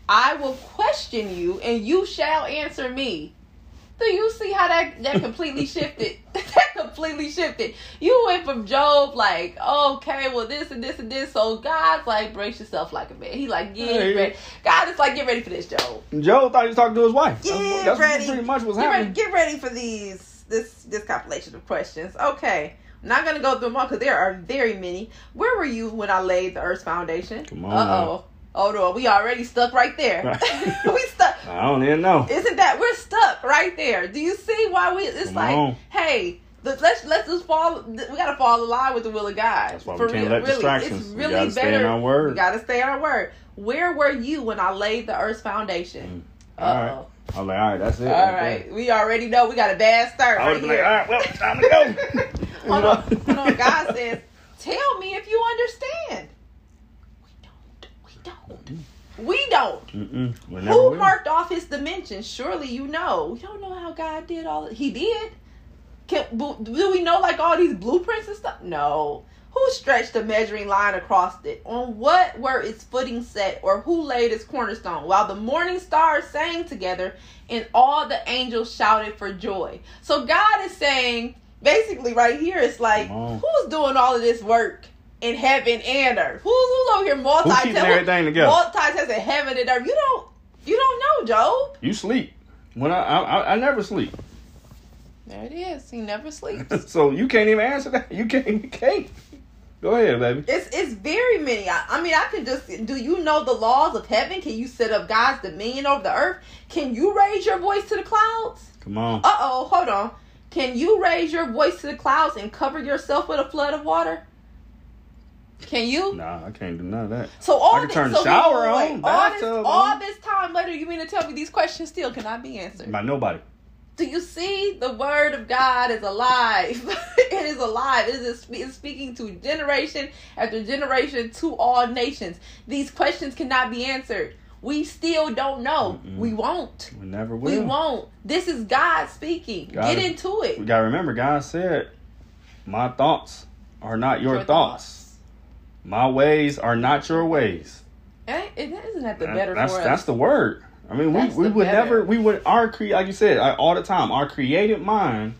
I will question you, and you shall answer me. Do you see how that that completely shifted? that completely shifted. You went from Job like, okay, well this and this and this. So God's like, brace yourself like a man. He like, get Hey. ready. God is like, get ready for this, Job. Joe thought he was talking to his wife. Get that's that's ready. pretty much what's get ready, happening. get ready for these this this compilation of questions. Okay. I'm not gonna go through them all because there are very many. Where were you when I laid the Earth's foundation? Come on Uh oh. Oh no, we already stuck right there. Right. we stuck. I don't even know. Isn't that we're stuck right there? Do you see why we? It's Come like, on. hey, let's let's just fall. We gotta fall in line with the will of God. That's why we For can't real, let really, distractions. It's We really gotta stay better. in our word. We gotta stay on our word. Where were you when I laid the earth's foundation? Mm. All right. Uh-oh. I was like, all right, that's it. All right, we already know we got a bad start I right was like, here. all right, well, time to go. Hold on, hold on. God says, "Tell me if you understand." Don't. We don't. We don't. Mm-mm. Who will. marked off his dimensions? Surely you know. We don't know how God did all. He did. Can, do we know like all these blueprints and stuff? No. Who stretched the measuring line across it? On what were its footing set, or who laid its cornerstone? While the morning stars sang together, and all the angels shouted for joy. So God is saying, basically, right here, it's like, who's doing all of this work in heaven and earth? Who's, who's over here multi Who's keeping everything together? multitasking heaven and earth? You don't, you don't know, Job. You sleep. When I, I I- I never sleep. There it is. He never sleeps. so you can't even answer that. You can't. You can't. Go ahead, baby. It's it's very many. I, I mean, I can just. Do you know the laws of heaven? Can you set up God's dominion over the earth? Can you raise your voice to the clouds? Come on. Uh oh, hold on. Can you raise your voice to the clouds and cover yourself with a flood of water? Can you? Nah, I can't do none of that. So all I can this, turn the so shower wait, on, wait. All this, all this time later, you mean to tell me these questions still cannot be answered? By nobody. Do you see the word of God is alive? it is alive. It is it is speaking to generation after generation to all nations. These questions cannot be answered. We still don't know. Mm-mm. We won't. We never will. We won't. This is God speaking. Get into it. We gotta remember, God said, "My thoughts are not your, Your thoughts. My ways are not your ways." Ain't- Isn't that the better that's that's the word. I mean, we, That's we the would better. never we would our cre like you said uh, all the time. Our creative mind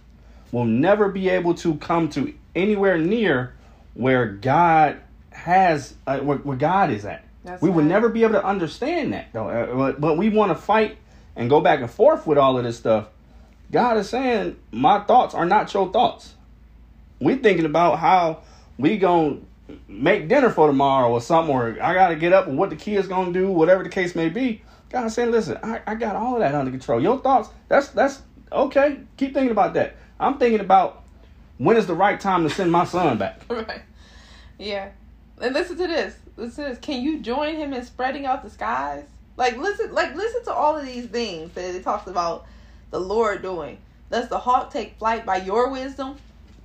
will never be able to come to anywhere near where God has uh, where, where God is at. That's we would never be able to understand that though. Uh, but, but we want to fight and go back and forth with all of this stuff. God is saying, "My thoughts are not your thoughts." We thinking about how we gonna make dinner for tomorrow or something, or I gotta get up and what the kids gonna do, whatever the case may be. God saying, "Listen, I, I got all of that under control. Your thoughts, that's that's okay. Keep thinking about that. I'm thinking about when is the right time to send my son back. right. Yeah. And listen to this. Listen to this. Can you join him in spreading out the skies? Like listen like listen to all of these things that it talks about the Lord doing. Does the hawk take flight by your wisdom?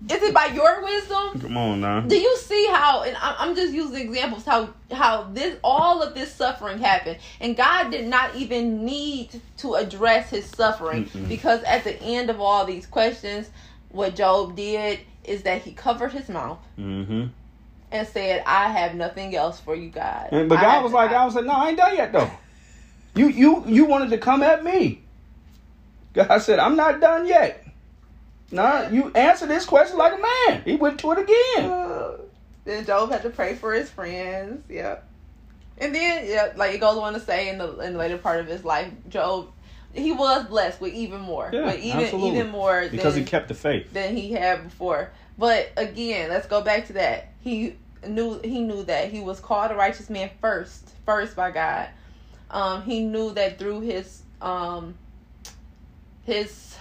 Is it by your wisdom? Come on now. Do you see how? And I'm just using examples how how this all of this suffering happened, and God did not even need to address his suffering Mm-mm. because at the end of all these questions, what Job did is that he covered his mouth Mm-hmm. and said, "I have nothing else for you, God." And, but I God was like, I was like, no, I ain't done yet though. You you you wanted to come at me. God said, I'm not done yet. Nah, you answer this question like a man. He went to it again. Uh, then Job had to pray for his friends. Yep. And then, yeah, like it goes on to say in the in the later part of his life, Job, he was blessed with even more, Yeah, with even absolutely. even more Because than, he kept the faith. than he had before. But again, let's go back to that. He knew he knew that he was called a righteous man first, first by God. Um, he knew that through his um his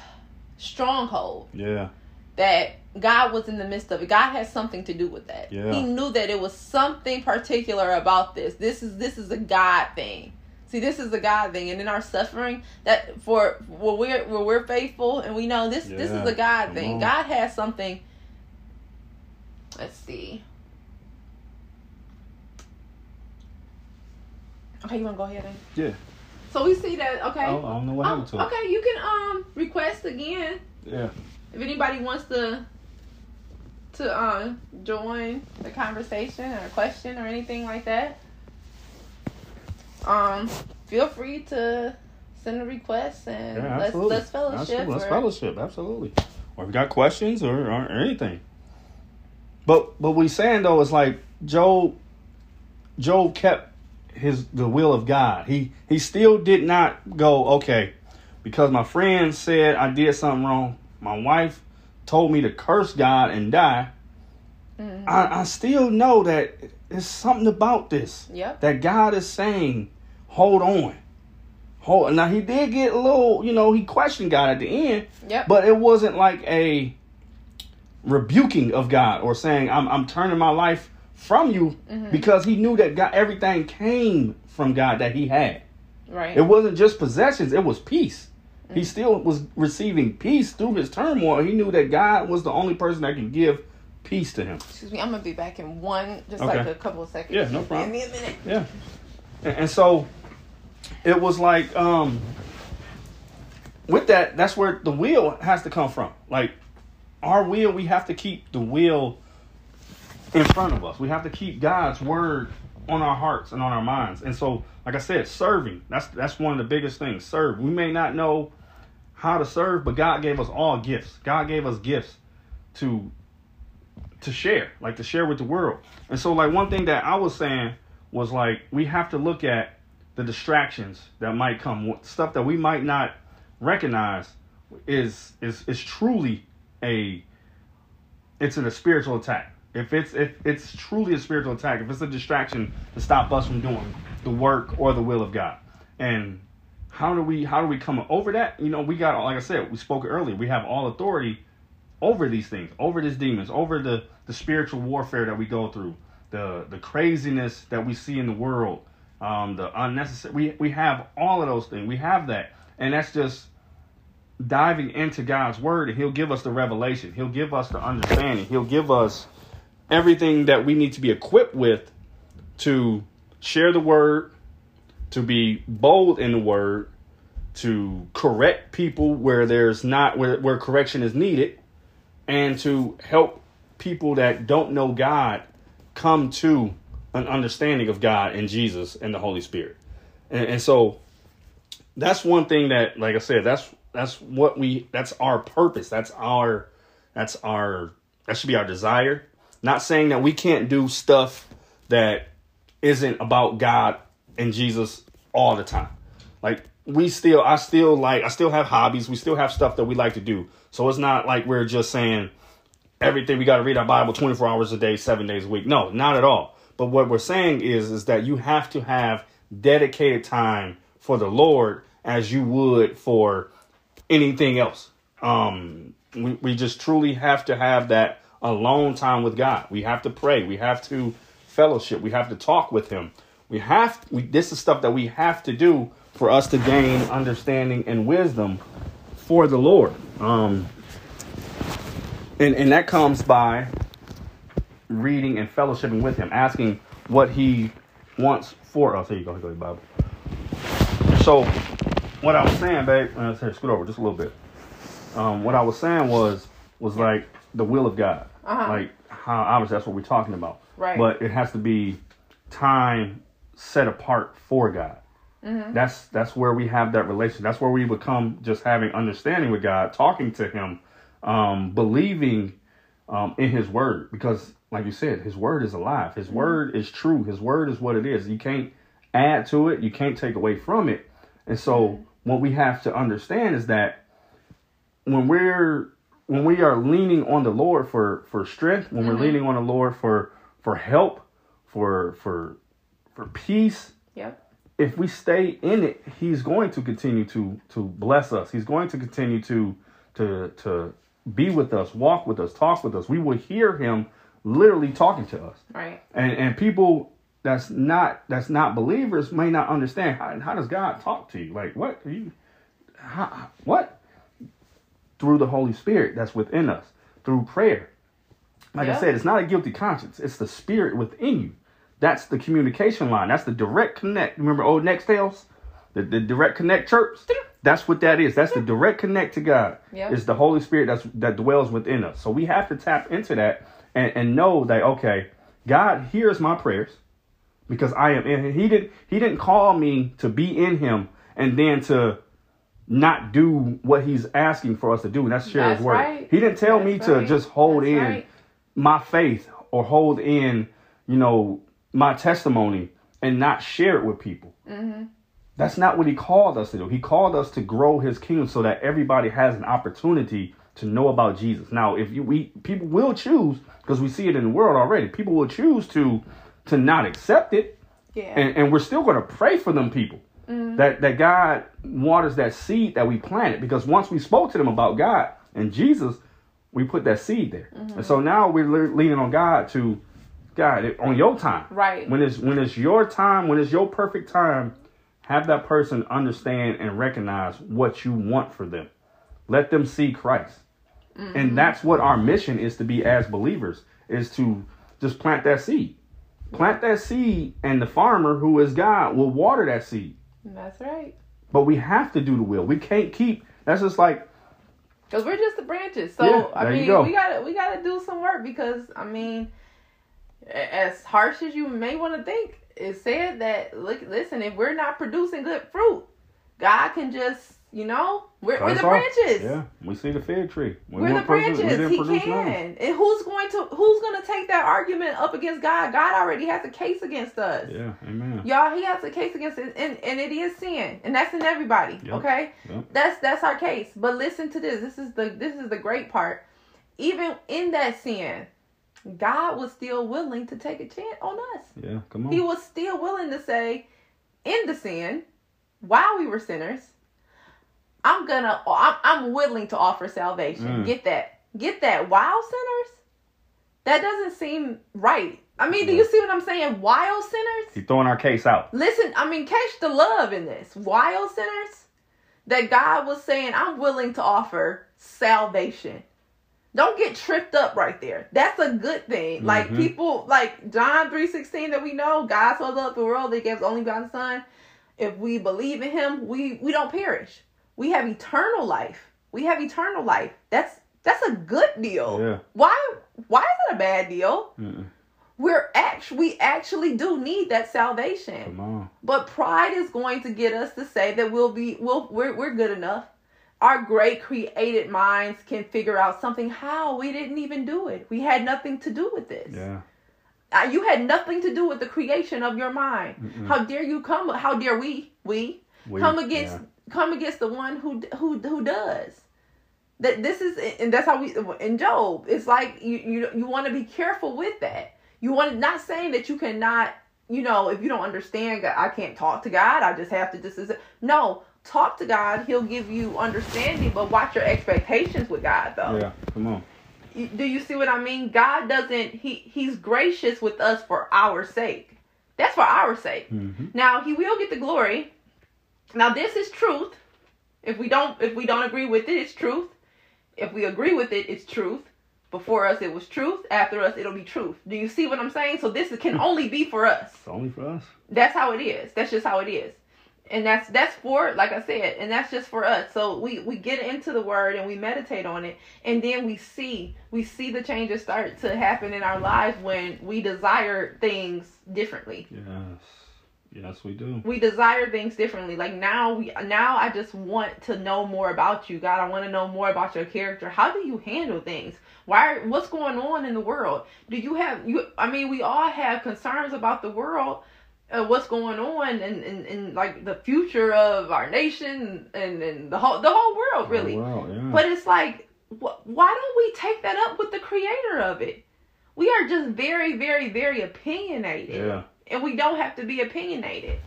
stronghold Yeah. that God was in the midst of it. God had something to do with that. Yeah. He knew that it was something particular about this. This is this is a God thing. See, this is a God thing, and in our suffering, that for when we're when we're faithful and we know this this is a God Come thing. on. God has something. Let's see. Okay, you want to go ahead and Yeah. So we see that. Okay. Oh, I don't know what Oh, to it. okay, you can um request again Yeah. if anybody wants to to um join the conversation or question or anything like that um feel free to send a request and Yeah, let's let's fellowship Absolutely. Let's or- fellowship. Absolutely. or if you got questions or, or anything. But but we saying though is like Job Job kept his the will of God. He he still did not go, okay, because my friend said I did something wrong. My wife told me to curse God and die. Mm-hmm. I, I still know that it's something about this. Yep. That God is saying, hold on. Hold now he did get a little, you know, he questioned God at the end. Yep. But it wasn't like a rebuking of God or saying, I'm I'm turning my life from you Mm-hmm. because he knew that God everything came from God that he had. Right. It wasn't just possessions, it was peace. Mm-hmm. He still was receiving peace through his turmoil. He knew that God was the only person that can give peace to him. Excuse me, I'm gonna be back in one, just Okay. like a couple of seconds. Yeah, no problem. Give me a minute. Yeah. And, and so it was like um with that that's where the will has to come from. Like our will we have to keep the will in front of us. We have to keep God's word on our hearts and on our minds. And so like I said, serving, that's that's one of the biggest things. Serve. We may not know how to serve, but God gave us all gifts. God gave us gifts to to share, like to share with the world. And so like one thing that I was saying was like we have to look at the distractions that might come, stuff that we might not recognize is is is truly a it's a spiritual attack. If it's if it's truly a spiritual attack, if it's a distraction to stop us from doing the work or the will of God. And how do we how do we come over that? You know, we got like I said, we spoke earlier, we have all authority over these things, over these demons, over the the spiritual warfare that we go through, the the craziness that we see in the world, um, the unnecessary. We we have all of those things. We have that, and that's just diving into God's word, and He'll give us the revelation. He'll give us the understanding. He'll give us everything that we need to be equipped with to share the word, to be bold in the word, to correct people where there's not where, where correction is needed and to help people that don't know God come to an understanding of God and Jesus and the Holy Spirit. And, and so that's one thing that, like I said, that's that's what we that's our purpose. That's our that's our that should be our desire. Not saying that we can't do stuff that isn't about God and Jesus all the time. Like we still I still like I still have hobbies. We still have stuff that we like to do. So it's not like we're just saying everything we got to read our Bible 24 hours a day, 7 days a week. No, not at all. But what we're saying is is that you have to have dedicated time for the Lord as you would for anything else. Um we, we just truly have to have that alone time with God. We have to pray. We have to fellowship. We have to talk with him. We have we this is stuff that we have to do for us to gain understanding and wisdom for the Lord. Um and and that comes by reading and fellowshipping with him, asking what he wants for us. Here you go, here you go, Bible. So what I was saying, babe, uh, here, scoot over just a little bit. Um, what I was saying was was like the will of God. Uh-huh. Like how obviously that's what we're talking about. Right. But it has to be time set apart for God. That's that's where we have that relation. That's where we become just having understanding with God, talking to Him, um, believing um, in His Word. Because, like you said, His Word is alive. His Word is true. His Word is what it is. You can't add to it. You can't take away from it. And so, what we have to understand is that when we're when we are leaning on the Lord for for strength, when we're mm-hmm. leaning on the Lord for for help, for for for peace, Yep. if we stay in it, he's going to continue to to bless us. He's going to continue to to to be with us, walk with us, talk with us. We will hear him literally talking to us. Right. And and people that's not that's not believers may not understand how, how does God talk to you? Like what are you how, what? Through the Holy Spirit that's within us, through prayer. Like I said, it's not a guilty conscience. It's the spirit within you. That's the communication line. That's the direct connect. Remember old Nextels? The, the direct connect chirps? That's what that is. That's the direct connect to God. Yep. It's the Holy Spirit that's that dwells within us. So we have to tap into that and, and know that okay, God hears my prayers because I am in him. He didn't he didn't call me to be in him and then to not do what he's asking for us to do, and that's share That's his word. right. He didn't tell That's me to just hold That's in right. my faith or hold in, you know, my testimony and not share it with people. Mm-hmm. That's not what he called us to do. He called us to grow his kingdom so that everybody has an opportunity to know about Jesus. Now, if you we people will choose because we see it in the world already. People will choose to to not accept it, Yeah. and, and we're still going to pray for them people. Mm-hmm. That that God waters that seed that we planted because once we spoke to them about God and Jesus, we put that seed there, mm-hmm. and so now we're le- leaning on God to God on your time. Right. When it's when it's your time, when it's your perfect time, have that person understand and recognize what you want for them. Let them see Christ. Mm-hmm. And that's what our mission is to be as believers is to just plant that seed. Plant that seed and the farmer who is God will water that seed. That's right. But we have to do the will. We can't keep that's just like Cause we're just the branches. So Yeah, I mean, go. we gotta we gotta do some work because I mean, as harsh as you may want to think, it said that look, listen, if we're not producing good fruit, God can just you know we're, we're the off. branches. Yeah, we see the fig tree. We We're the branches. didn't He can. And who's going to who's going to take that argument up against God? God already has a case against us. Yeah, amen. Y'all, he has a case against it, and, and it is sin, and that's in everybody. Yep. Okay, Yep. that's that's our case. But listen to this. This is the this is the great part. Even in that sin, God was still willing to take a chance on us. Yeah, come on. He was still willing to say, in the sin, while we were sinners, I'm gonna, I'm, I'm willing to offer salvation. Mm. Get that, get that. Wild sinners, that doesn't seem right. I mean, do you see what I'm saying? Wild sinners, He's throwing our case out. listen. I mean, catch the love in this. Wild sinners, that God was saying, I'm willing to offer salvation. Don't get tripped up right there. That's a good thing. Like Mhm. people like John 3:16 that we know, God so loved the world that he gave his only begotten son. If we believe in him, we we don't perish. We have eternal life. We have eternal life. That's that's a good deal. Yeah. Why why is it a bad deal? Mm-mm. We're actually we actually do need that salvation. Come on. But pride is going to get us to say that we'll be we'll we're, we're good enough. Our great created minds can figure out something how we didn't even do it. We had nothing to do with this. Yeah. Uh, you had nothing to do with the creation of your mind. Mm-mm. How dare you come? How dare we we, We- come against yeah. Come against the one who who who does? That this is and that's how we in Job. It's like you you you want to be careful with that. You want to not saying that you cannot. You know, if you don't understand God, I can't talk to God. I just have to just no talk to God. He'll give you understanding, but watch your expectations with God though. Yeah. Come on. Do you see what I mean? God doesn't he he's gracious with us for our sake. That's for our sake. Mm-hmm. Now he will get the glory. Now this is truth. If we don't if we don't agree with it, it's truth. If we agree with it, it's truth. Before us it was truth. After us it'll be truth. Do you see what I'm saying? So this can only be for us. It's only for us. That's how it is. That's just how it is. And that's that's for like I said, and that's just for us. So we we get into the word and we meditate on it, and then we see we see the changes start to happen in our lives when we desire things differently. Yes. Yes, we do. We desire things differently. Like now we now I just want to know more about you, God. I want to know more about your character. How do you handle things? Why what's going on in the world? Do you have you I mean we all have concerns about the world uh, what's going on and, and, and like the future of our nation and, and the whole the whole world really. Oh, wow, yeah. But it's like, wh- why don't we take that up with the creator of it? We are just very, very, very opinionated, yeah. And we don't have to be opinionated.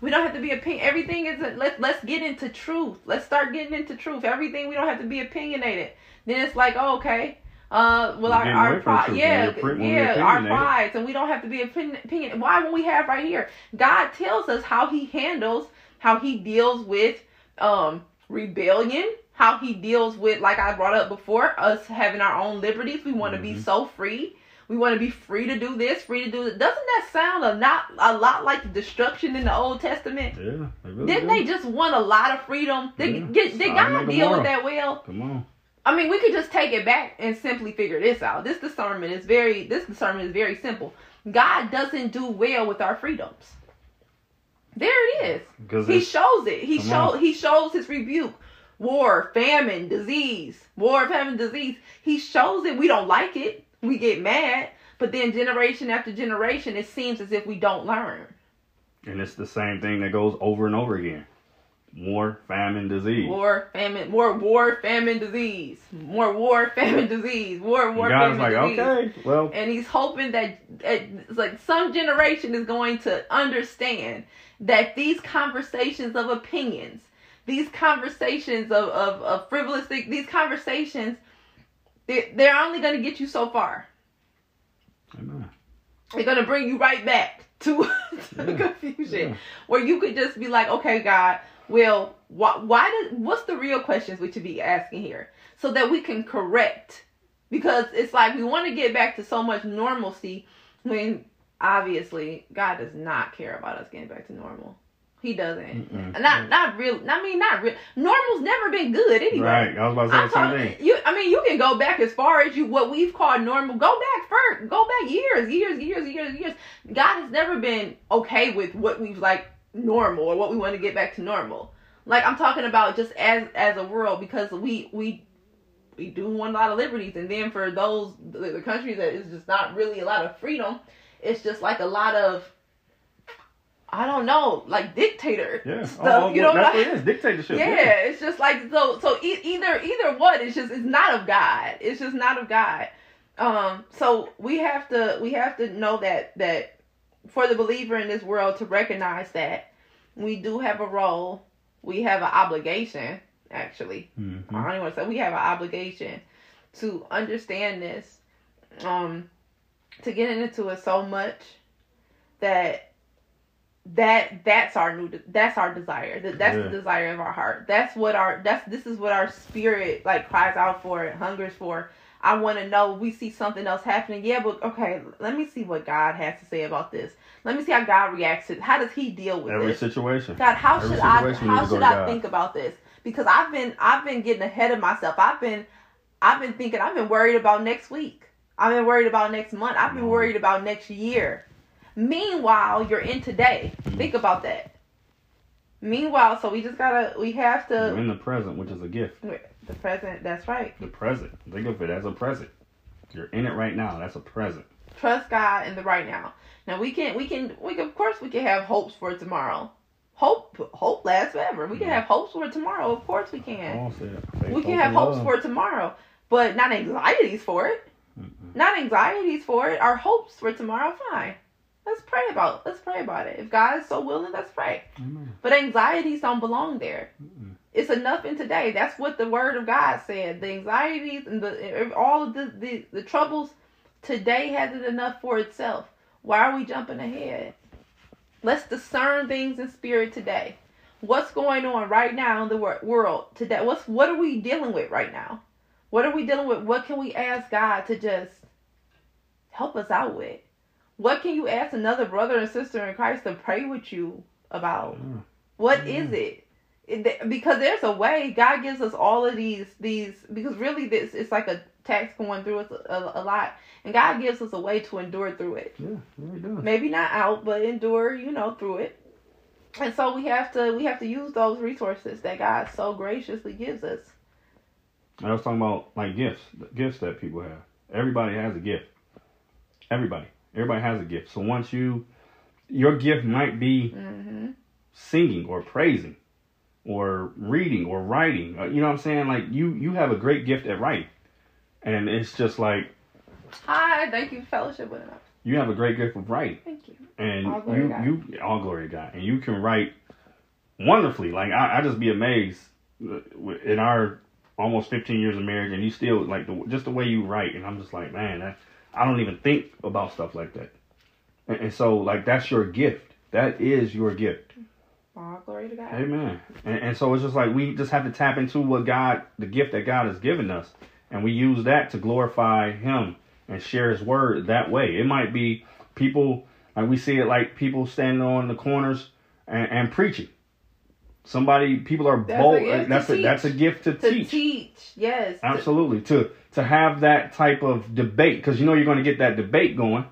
We don't have to be opinion. Everything is let's let's get into truth. Let's start getting into truth. Everything we don't have to be opinionated. Then it's like, oh, okay. Uh, well, our, our pride, yeah, when we're pre- when we're yeah, our prides, and we don't have to be opinion. opinion. Why? When we have right here, God tells us how He handles, how He deals with um rebellion, how He deals with, like I brought up before, us having our own liberties. We want to be Mhm. so free. We want to be free to do this, free to do that. Doesn't that sound a not a lot like the destruction in the Old Testament? Yeah. They really Didn't do. they just want a lot of freedom? Did, Yeah. did, did God deal with that well? Come on. I mean, we could just take it back and simply figure this out. This discernment is very this discernment is very simple. God doesn't do well with our freedoms. There it is. He shows it. He shows on. he shows his rebuke. War, famine, disease. War, of famine, disease. He shows it. We don't like it. We get mad. But then generation after generation, it seems as if we don't learn. and it's the same thing that goes over and over again. War, famine, disease. War, famine, more war, famine, disease. More war, famine, disease. War, war, God is famine, like, disease. okay, well, and he's hoping that that it's like some generation is going to understand that these conversations of opinions these conversations of, of, of frivolous these conversations they, they're only going to get you so far amen. they're going to bring you right back to, to Yeah. confusion Yeah. where you could just be like okay god well why, why did what's the real questions we should be asking here so that we can correct because it's like we want to get back to so much normalcy when obviously God does not care about us getting back to normal. He doesn't. Mm-mm. Not not real. I mean, not real. Normal's never been good anyway. Right, I was about to say the same thing. you. I mean, you can go back as far as you what we've called normal. Go back first. Go back years, years, years, years, years. God has never been okay with what we've like normal or what we want to get back to normal. Like I'm talking about just as as a world because we we we do want a lot of liberties, and then for those the, the countries that is just not really a lot of freedom, it's just like a lot of I don't know, like dictator Yeah, stuff. oh, you know, that's like- what it is. Dictatorship. yeah, it's just like so. So e- either either one, it's just it's not of God. It's just not of God. Um. So we have to we have to know that that for the believer in this world to recognize that we do have a role. We have an obligation. Actually, Mhm. I don't even want to say we have an obligation to understand this. Um. To get into it so much that that that's our new that's our desire that that's Yeah. the desire of our heart that's what our that's this is what our spirit like cries out for and hungers for i want to know we see something else happening yeah but okay let me see what god has to say about this let me see how god reacts to it how does he deal with Every this situation. God, how Every should I how should I God. think about this? Because I've been I've been getting ahead of myself. I've been I've been thinking I've been worried about next week. I've been worried about next month. I've been Mhm. worried about next year. Meanwhile, you're in today. Think about that. Meanwhile, so we just gotta we have You're to in the present, which is a gift. the present. That's right. The present. Think of it as a present. You're in it right now. That's a present. Trust God in the right now. Now we can we can we can, of course we can have hopes for tomorrow. Hope hope lasts forever. We can have hopes for tomorrow. Of course we can. Paul said, faith, we can have hopes love. for tomorrow, but not anxieties for it. Mm-mm. Not anxieties for it. Our hopes for tomorrow, fine. Let's pray about. Let's pray about it. If God is so willing, let's pray. Amen. But anxieties don't belong there. Mm-mm. It's enough in today. That's what the Word of God said. The anxieties and the all of the the, the troubles today has it enough for itself. Why are we jumping ahead? Let's discern things in spirit today. What's going on right now in the wor- world today? What's what are we dealing with right now? What are we dealing with? What can we ask God to just help us out with? What can you ask another brother and sister in Christ to pray with you about? Yeah. What Mhm. is it? It- Because there's a way God gives us all of these these because really this it's like a tax going through us a, a, a lot, and God gives us a way to endure through it. Yeah, yeah. Maybe not out, but endure, you know, through it. And so we have to we have to use those resources that God so graciously gives us. I was talking about like gifts, gifts that people have. Everybody has a gift. Everybody, everybody has a gift. So once you, your gift might be hmm singing or praising, or reading or writing. Uh, You know what I'm saying? Like you, you have a great gift at writing, and it's just like Hi, thank you, fellowship with us. you have a great gift of writing, Thank you. and All glory you, God. you, all glory to God, and you can write wonderfully. Like I, I just be amazed uh, in our almost 15 years of marriage, and you still like the, just the way you write, and I'm just like, man, I, I don't even think about stuff like that. And, and so, like, that's your gift. That is your gift. All glory to God. Amen. And, and so it's just like we just have to tap into what God, the gift that God has given us, and we use that to glorify Him and share His word that way. It might be people, like we see it like people standing on the corners and, and preaching. Somebody, people are That's a bold. to that's a teach. that's a gift to, To teach. teach, yes. Absolutely. To to have that type of debate because you know you're going to get that debate going.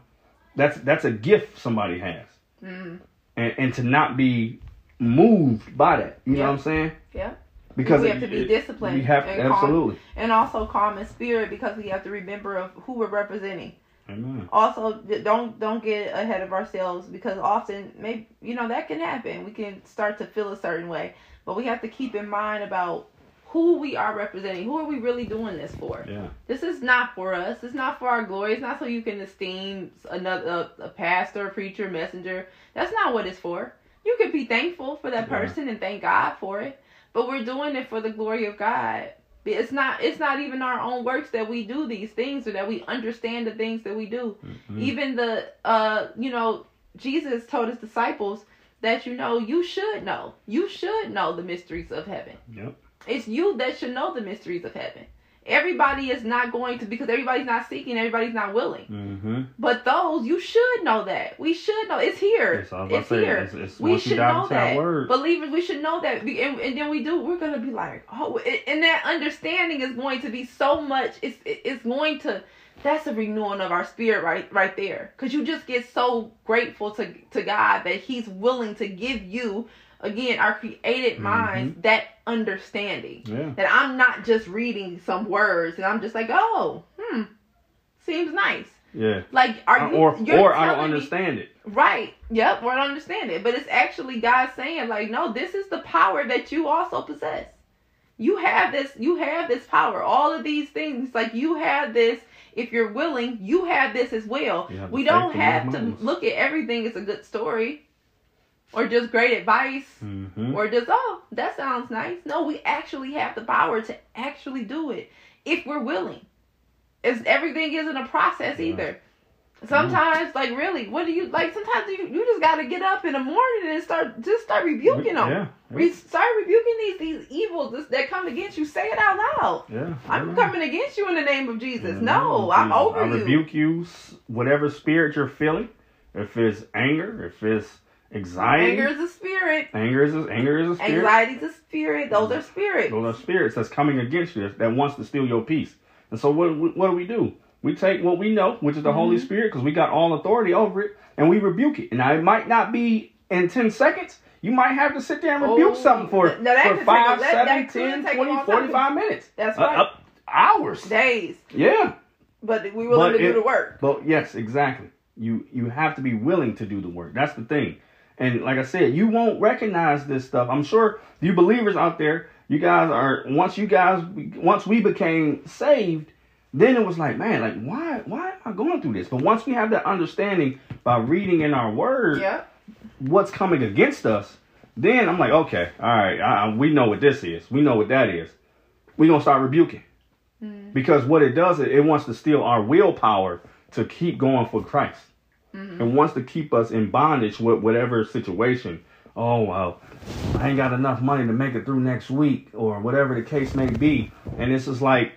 That's that's a gift somebody has. Mm. and, and to not be moved by that. You know what I'm saying? Yeah. Because we it- have to be it- disciplined. We have and calm- absolutely. and also calm in spirit because we have to remember of who we're representing. Amen. Also, don't don't get ahead of ourselves because often, maybe you know that can happen. We can start to feel a certain way, but we have to keep in mind about who we are representing. Who are we really doing this for? Yeah. This is not for us. It's not for our glory. It's not so you can esteem another a, a pastor, preacher, messenger. That's not what it's for. You can be thankful for that Yeah. person and thank God for it, but we're doing it for the glory of God. It's not. It's not even our own works that we do these things or that we understand the things that we do. Mhm. Even the uh, you know, Jesus told his disciples that you know you should know. You should know the mysteries of heaven. Yep. It's you that should know the mysteries of heaven. Everybody is not going to because everybody's not seeking, everybody's not willing. Mm-hmm. But those you should know that. We should know it's here. Yes, I was about it's to say, here. it's- it's we should know that word. Believers, we should know that. And, and then we do. We're gonna be like, oh, and that understanding is going to be so much. It's it's going to. That's a renewing of our spirit right right there. Cause you just get so grateful to to God that He's willing to give you again our created Mm-hmm. minds that understanding Yeah. that I'm not just reading some words and I'm just like, oh, hmm, seems nice. Yeah. Like, are you? or or I don't telling me- understand it. Right. Yep. Or I don't understand it, but it's actually God saying, like, no, this is the power that you also possess. You have this. You have this power. All of these things, like you have this. If you're willing, you have this as well. You have the We don't have to look at everything as a good story, or just great advice Mm-hmm. or just oh that sounds nice no we actually have the power to actually do it if we're willing it's everything isn't a process Yeah. either sometimes like really what do you like sometimes you, you just got to get up in the morning and start just start rebuking them Yeah. Re- start rebuking these these evils that come against you say it out loud Yeah. i'm yeah. coming against you in the name of jesus the no i'm over I you rebuke you, whatever spirit you're feeling. If it's anger, if it's anxiety, anger is a spirit anger is a, anger is a spirit. anxiety is a spirit those are spirits Those are spirits that's coming against you that, wants to steal your peace. And so what what do we do? We take what we know, which is the Holy Mm-hmm. Spirit, because we got all authority over it, and we rebuke it. Now it might not be in ten seconds. You might have to sit there and rebuke Oh, something for, for could take five, a- that- seven, that 10, take 20, long 45 minutes. That's Uh, right. up hours. days Yeah. but we willing But to do the work But yes, exactly. You you have to be willing to do the work. That's the thing. And like I said, you won't recognize this stuff. I'm sure you believers out there, you guys are once you guys once we became saved, then it was like, man, like why why am I going through this? But once we have that understanding by reading in our word Yep. what's coming against us, then I'm like, okay, all right, I, we know what this is. We know what that is. We're gonna start rebuking mm. because what it does, it, it wants to steal our willpower to keep going for Christ. Mm-hmm. It wants to keep us in bondage with whatever situation. Oh well, I ain't got enough money to make it through next week, or whatever the case may be. And this is like,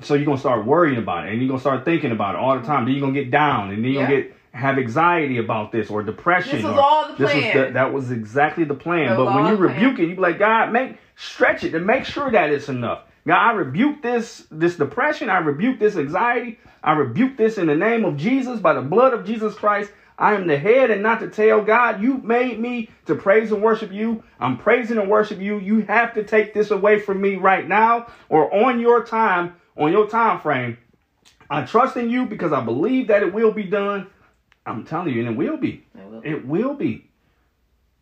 so you're gonna start worrying about it, and you're gonna start thinking about it all the time. Then you're gonna get down, and then you're Yeah. get have anxiety about this or depression. This was all the this plan. was the, that was exactly the plan. That But when you plan. rebuke it, you be like, God, make stretch it and make sure that it's enough. God, I rebuke this this depression. I rebuke this anxiety. I rebuke this in the name of Jesus by the blood of Jesus Christ. I am the head and not the tail. God, you made me to praise and worship you. I'm praising and worship you. You have to take this away from me right now or on your time, on your time frame. I trust in you because I believe that it will be done. I'm telling you, and it will be. It will. It will be.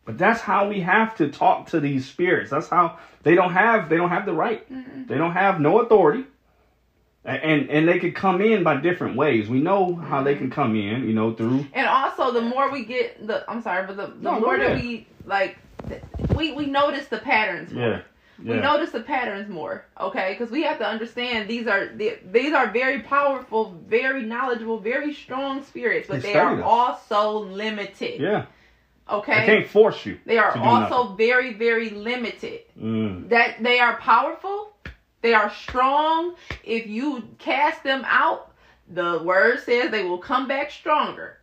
But that's how we have to talk to these spirits. That's how they don't have they don't have the right. They don't have no authority. And and they could come in by different ways. We know how they can come in, you know, through And also, the more we get the, I'm sorry, but the, the No, more that we like, we we notice the patterns. More. yeah. We Yeah. notice the patterns more, okay? Because we have to understand these are the- these are very powerful, very knowledgeable, very strong spirits, but They they are us. also limited. Yeah. Okay, I can't force you. they are also very, very limited. Mm. That they are powerful, they are strong. If you cast them out, the word says they will come back stronger.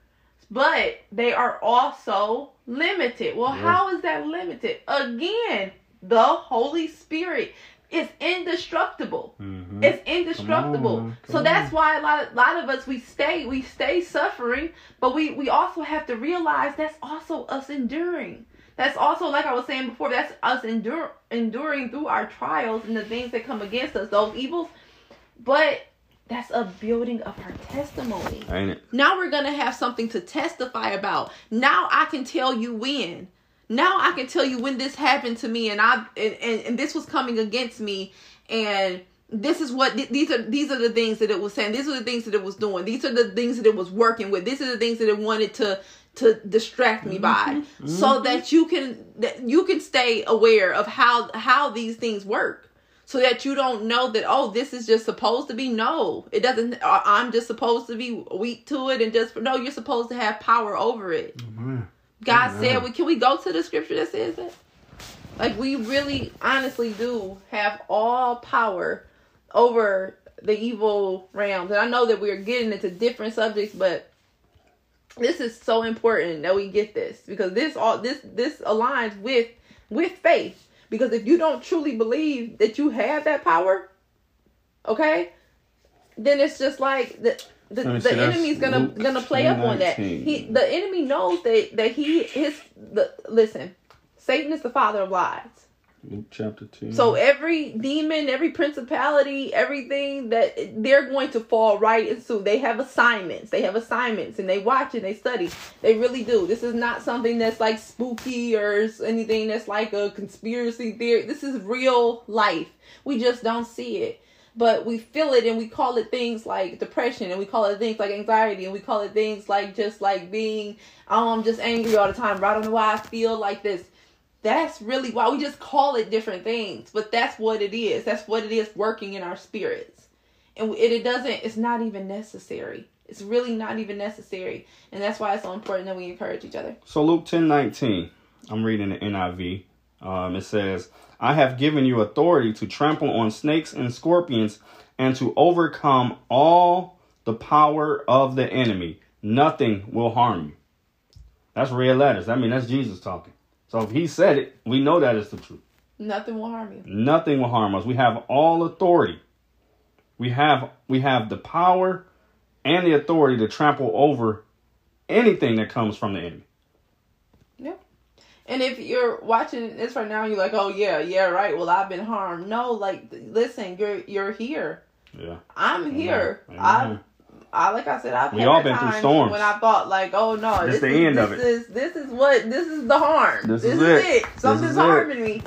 But they are also limited. Well, Yeah. how is that limited? Again, the Holy Spirit It's indestructible. Mhm. It's indestructible. On, so that's on. why a lot, lot of us we stay we stay suffering, but we we also have to realize that's also us enduring. That's also like I was saying before. That's us endure enduring through our trials and the things that come against us, those evils. But that's a building of our testimony. Ain't it? Now we're gonna have something to testify about. Now I can tell you when. Now I can tell you when this happened to me, and I and, and, and this was coming against me, and this is what th- these are. These are the things that it was saying. These are the things that it was doing. These are the things that it was working with. These are the things that it wanted to to distract me by, so that you can that you can stay aware of how how these things work so that you don't know that oh this is just supposed to be no it doesn't uh, i'm just supposed to be weak to it and just no you're supposed to have power over it Mhm. God Amen. said we can we go to the scripture that says that? Like we really honestly do have all power over the evil realms and i know that we're getting into different subjects but this is so important that we get this because this all this this aligns with with faith. Because if you don't truly believe that you have that power okay then it's just like the the, me the enemy's gonna Luke gonna play up on that he the enemy knows that that he his the listen satan is the father of lies Luke chapter 2. so every demon, every principality, everything that they're going to fall right into. They have assignments. They have assignments and they watch and they study. They really do. This is not something that's like spooky or anything that's like a conspiracy theory. This is real life. We just don't see it. But we feel it and we call it things like depression and we call it things like anxiety and we call it things like just like being, I'm just angry all the time. I don't know why I feel like this. That's really why we just call it different things but that's what it is. That's what it is working in our spirits. And it, it doesn't it's not even necessary. It's really not even necessary. And that's why it's so important that we encourage each other. So Luke ten nineteen, I'm reading the NIV. Um, it says, "I have given you authority to trample on snakes and scorpions, and to overcome all the power of the enemy. Nothing will harm you." That's red letters. I mean, that's Jesus talking. So if he said it, we know that is the truth. nothing will harm you Nothing will harm us. We have all authority. We have we have the power and the authority to trample over anything that comes from the enemy. And if you're watching this right now you're like oh yeah yeah right well i've been harmed no like listen you're you're here Yeah. i'm here Amen. i I like I said, I've We had all been through storms. when I thought like, oh no, This this, the is, end this of it. is this is what this is the harm. This This, is is, it. it. Something's is it. harming me.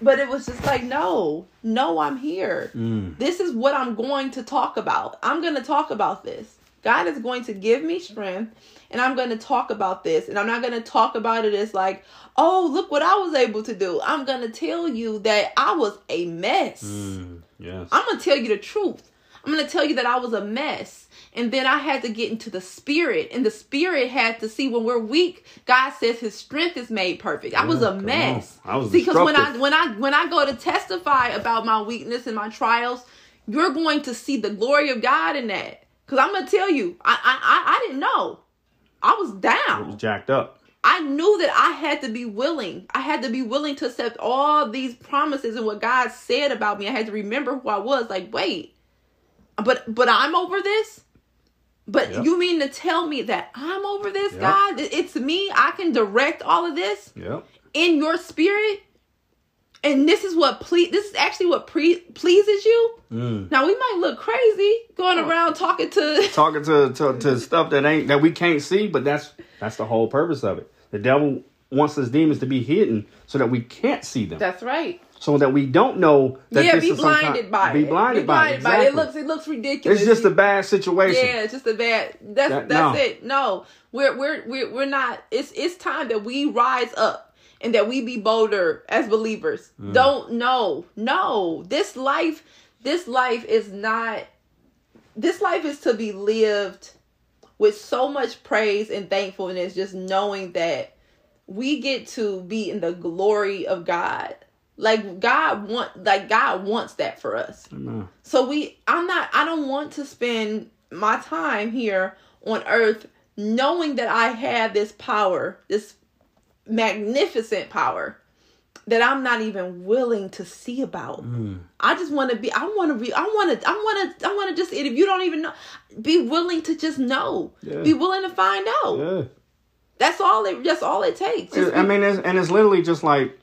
But it was just like, no, no, I'm here. Mm. This is what I'm going to talk about. I'm going to talk about this. God is going to give me strength, and I'm going to talk about this. And I'm not going to talk about it as like, oh, look what I was able to do. I'm going to tell you that I was a mess. Mm. Yes. I'm gonna tell you the truth. I'm gonna tell you that I was a mess. And then I had to get into the spirit. And the spirit had to see when we're weak, God says his strength is made perfect. I was a mess. I was because when I when I when I go to testify about my weakness and my trials, you're going to see the glory of God in that. Because I'm gonna tell you, I I I, I didn't know. I was It down. was jacked up. I knew that I had to be willing. I had to be willing to accept all these promises and what God said about me. I had to remember who I was. Like, wait, but but I'm over this. But Yep. you mean to tell me that I'm over this, Yep. God? It's me. I can direct all of this Yep. in your spirit. And this is what ple- This is actually what pre- pleases you. Mm. Now we might look crazy going Oh. around talking to Talking to, to to stuff that ain't that we can't see, but that's that's the whole purpose of it. The devil wants his demons to be hidden so that we can't see them, That's right. so that we don't know that yeah, be blinded kind- by be it. blinded be by it. blinded by it. It looks it looks ridiculous. It's just a bad situation. Yeah, it's just a bad. That's That- that's no. it. No, we're we're we're we're not. It's it's time that we rise up and that we be bolder as believers. Mm. Don't know. no. This life, this life is not. This life is to be lived with so much praise and thankfulness, just knowing that we get to be in the glory of God. Like God want, like God wants that for us. Amen. So we I'm not I don't want to spend my time here on earth knowing that I have this power, this magnificent power that I'm not even willing to see about. Mm. I just want to be. I want to be. I want to. I want to. I want to just. If you don't even know, be willing to just know. Yeah. Be willing to find out. Yeah. That's all it. That's all it takes. Just I be- mean, it's, and it's literally just like,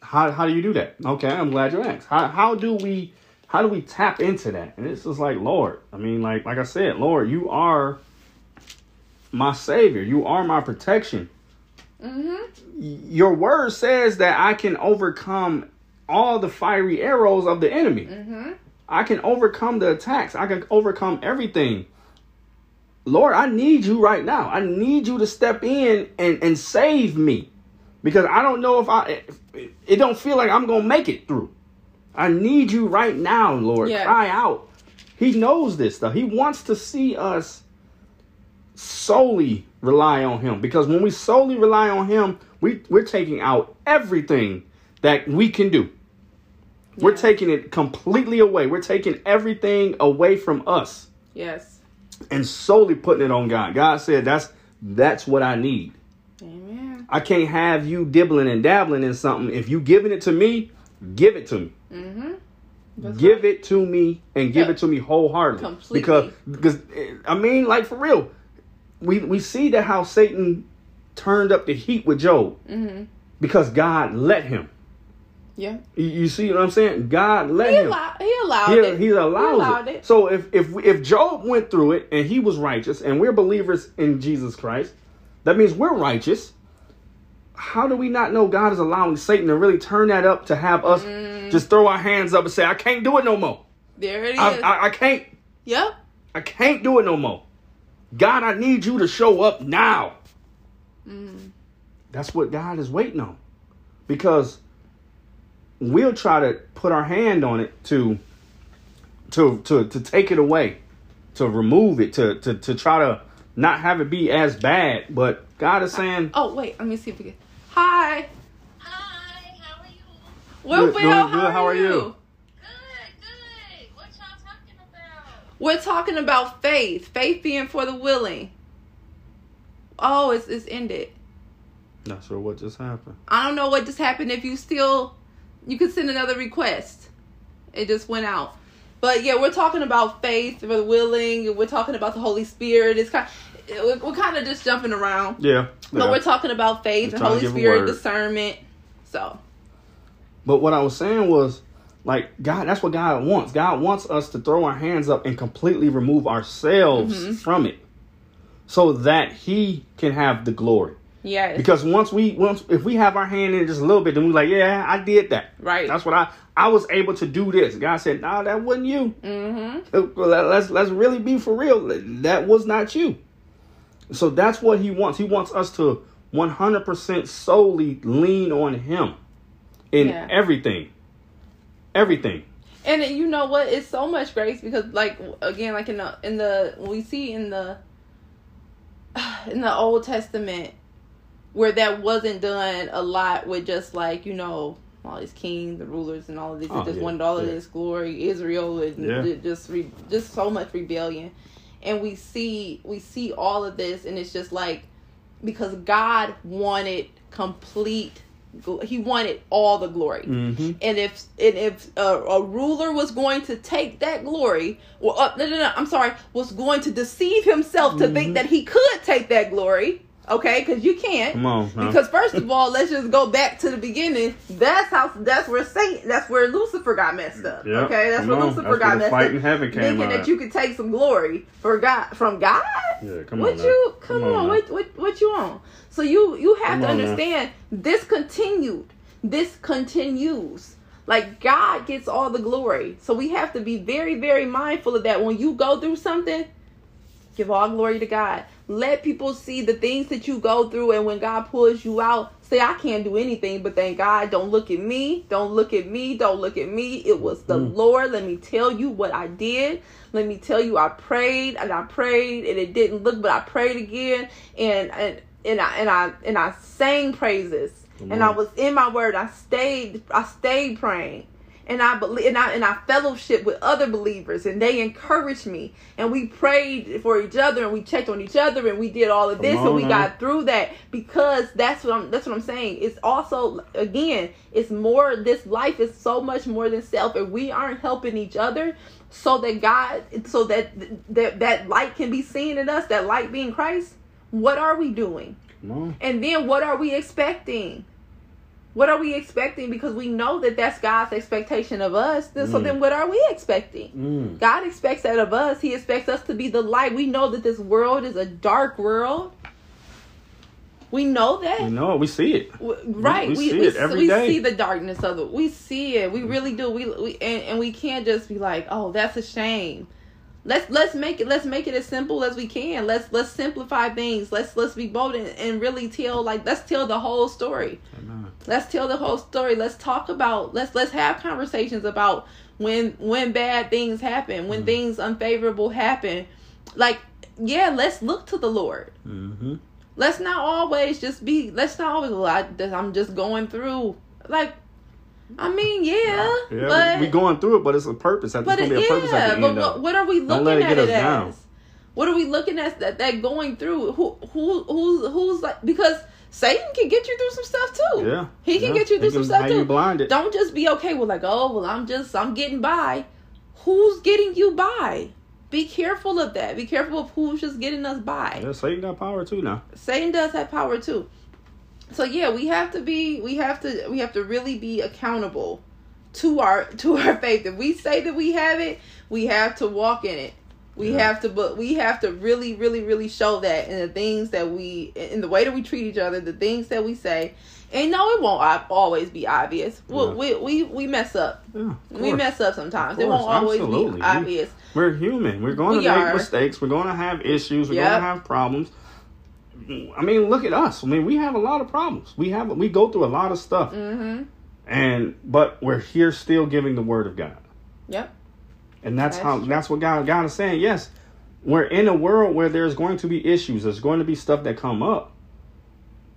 how how do you do that? Okay, I'm glad you asked. How how do we how do we tap into that? And it's just like, Lord. I mean, like like I said, Lord, you are my savior. You are my protection. Mhm. Your word says that I can overcome all the fiery arrows of the enemy. Mhm. I can overcome the attacks. I can overcome everything. Lord, I need you right now. I need you to step in and, and save me. Because I don't know if I it, it don't feel like I'm going to make it through. I need you right now, Lord. Cry out. He knows this stuff. He wants to see us solely rely on him because when we solely rely on him, we we're taking out everything that we can do. We're taking it completely away. We're taking everything away from us Yes. and solely putting it on God. God said that's that's what I need. Amen. I can't have you dibbling and dabbling in something. If you giving it to me, give it to me. Mhm. That's give right. it to me and give Yeah. it to me wholeheartedly. Completely. Because because I mean, like for real, we we see that how Satan turned up the heat with Job Mhm. because God let him. Yeah. You, you see what I'm saying? God let He him. allowed. He allowed He, it. he allows allowed it. it. So if if if Job went through it and he was righteous, and we're believers in Jesus Christ, that means we're righteous. How do we not know God is allowing Satan to really turn that up to have us Mm. just throw our hands up and say, "I can't do it no more. There it is. I, I, I can't. yep. I can't do it no more. God, I need you to show up now." Mm. That's what God is waiting on, because we'll try to put our hand on it to to to to take it away, to remove it, to to to try to not have it be as bad. But God is saying, Oh wait. Let me see if we can. Hi. Hi, how are you? We're Good, well. doing good. How, are you? Good, good. What y'all talking about? We're talking about faith. Faith being for the willing. Oh, it's it's ended. "Not sure what just happened." I don't know what just happened. If you still, you could send another request. It just went out. But yeah, we're talking about faith for the willing. We're talking about the Holy Spirit. It's kind. We're, we're kind of just jumping around. Yeah, But we're talking about faith We're and Holy Spirit discernment. So But what I was saying was, like, God, that's what God wants. God wants us to throw our hands up and completely remove ourselves Mm-hmm. from it so that He can have the glory. yes, Because once we, once, if we have our hand in it just a little bit, then we're like, yeah, I did that. right. That's what I, I was able to do this. God said, no, that wasn't you. mm-hmm. Let's, let's really be for real. That was not you. So that's what He wants. He wants us to 100% solely lean on Him in Yeah. everything. Everything. And you know what? It's so much grace because, like, again, like in the in the we see in the in the Old Testament where that wasn't done a lot with just like you know all these kings, the rulers, and all of this. Oh, It just yeah, wanted all of this glory, Israel, and Yeah. just re, just so much rebellion. And we see we see all of this, and it's just like because God wanted complete. He wanted all the glory. Mm-hmm. And if and if a, a ruler was going to take that glory, well, uh, no, no, no, I'm sorry, was going to deceive himself to Mm-hmm. think that he could take that glory, okay? Because you can't. Come on. now. Because first of all, let's just go back to the beginning. That's how. That's where Satan. That's where Lucifer got messed up. Yep, Okay, that's come where on. Lucifer That's got where messed fight up. in heaven came thinking that you could take some glory for God from God. Yeah, come what on now. you come, Come on? on what what what you on? So you you have Come to on now. understand this continued. This continues. Like God gets all the glory. So we have to be very very mindful of that when you go through something. Give all glory to God. Let people see the things that you go through, and when God pulls you out, say, I can't do anything, but thank God. Don't look at me. Don't look at me. Don't look at me. It was the Mm. Lord. Let me tell you what I did. Let me tell you, I prayed and I prayed, and it didn't look, but I prayed again, and and and I and I and I sang praises, and I was in my word. I stayed. I stayed praying. and I believe and I and I fellowship with other believers and they encouraged me and we prayed for each other and we checked on each other and we did all of this Come and we on got through that because that's what I'm that's what I'm saying. It's also again, it's more this life is so much more than self and we aren't helping each other so that God so that that that light can be seen in us, that light being Christ. What are we doing? On. And then what are we expecting? What are we expecting? Because we know that that's God's expectation of us. Then- So Mm. then what are we expecting? Mm. God expects that of us. He expects us to be the light. We know that this world is a dark world. We know that. We know it. We see it. Right. we We, see we, it every we day. see the darkness of it. We see it. We really do. We, we and, and we can't just be like, oh, that's a shame. Let's let's make it let's make it as simple as we can. Let's let's simplify things. Let's let's be bold and, and really tell like let's tell the whole story. Amen. Let's tell the whole story. Let's talk about let's let's have conversations about when when bad things happen, when Mhm. things unfavorable happen. Like yeah, let's look to the Lord Mm-hmm. let's not always just be let's not always like i'm just going through like i mean yeah, Yeah, but we, going through it, but it's a purpose. There's but gonna be a purpose at the but end what, what are we looking it at it as what are we looking at that that going through who who who's who's like because satan can get you through some stuff too Yeah, he can yeah. get you through some stuff too blinded. don't just be okay with like oh well i'm just i'm getting by who's getting you by be careful of that be careful of who's just getting us by Yeah, Satan got power too now. Satan does have power too. So yeah, we have to be we have to we have to really be accountable to our to our faith. If we say that we have it, we have to walk in it. We Yeah. have to but we have to really really really show that in the things that we in the way that we treat each other, the things that we say. And no, it won't always be obvious. We, Yeah. we we we mess up. Yeah, We mess up sometimes. It won't always absolutely. be obvious. We're human. We're going We to make are. mistakes. We're going to have issues. We're Yep. going to have problems. I mean, look at us. I mean, we have a lot of problems. We have we go through a lot of stuff, Mhm. and but we're here still giving the word of God, Yep. and that's, That's how true. that's what God God is saying. Yes, we're in a world where there's going to be issues. There's going to be stuff that come up,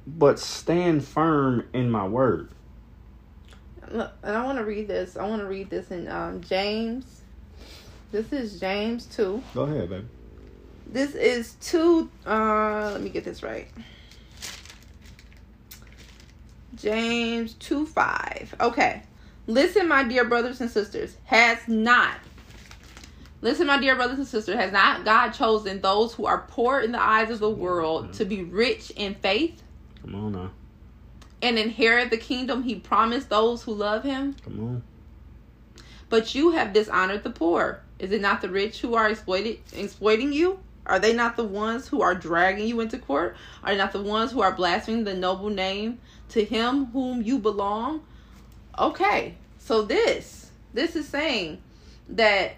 but stand firm in my word. Look, and I want to read this. I want to read this in um, James. This is James 2. Go ahead, baby. This is 2. Uh, let me get this right. James 2 5. Okay. Listen, my dear brothers and sisters, has not. Listen, my dear brothers and sisters, has not God chosen those who are poor in the eyes of the world to be rich in faith Come on now. and inherit the kingdom he promised those who love him? Come on. But you have dishonored the poor. Is it not the rich who are exploited exploiting you? Are they not the ones who are dragging you into court? Are they not the ones who are blaspheming the noble name to him whom you belong? Okay, so this this is saying that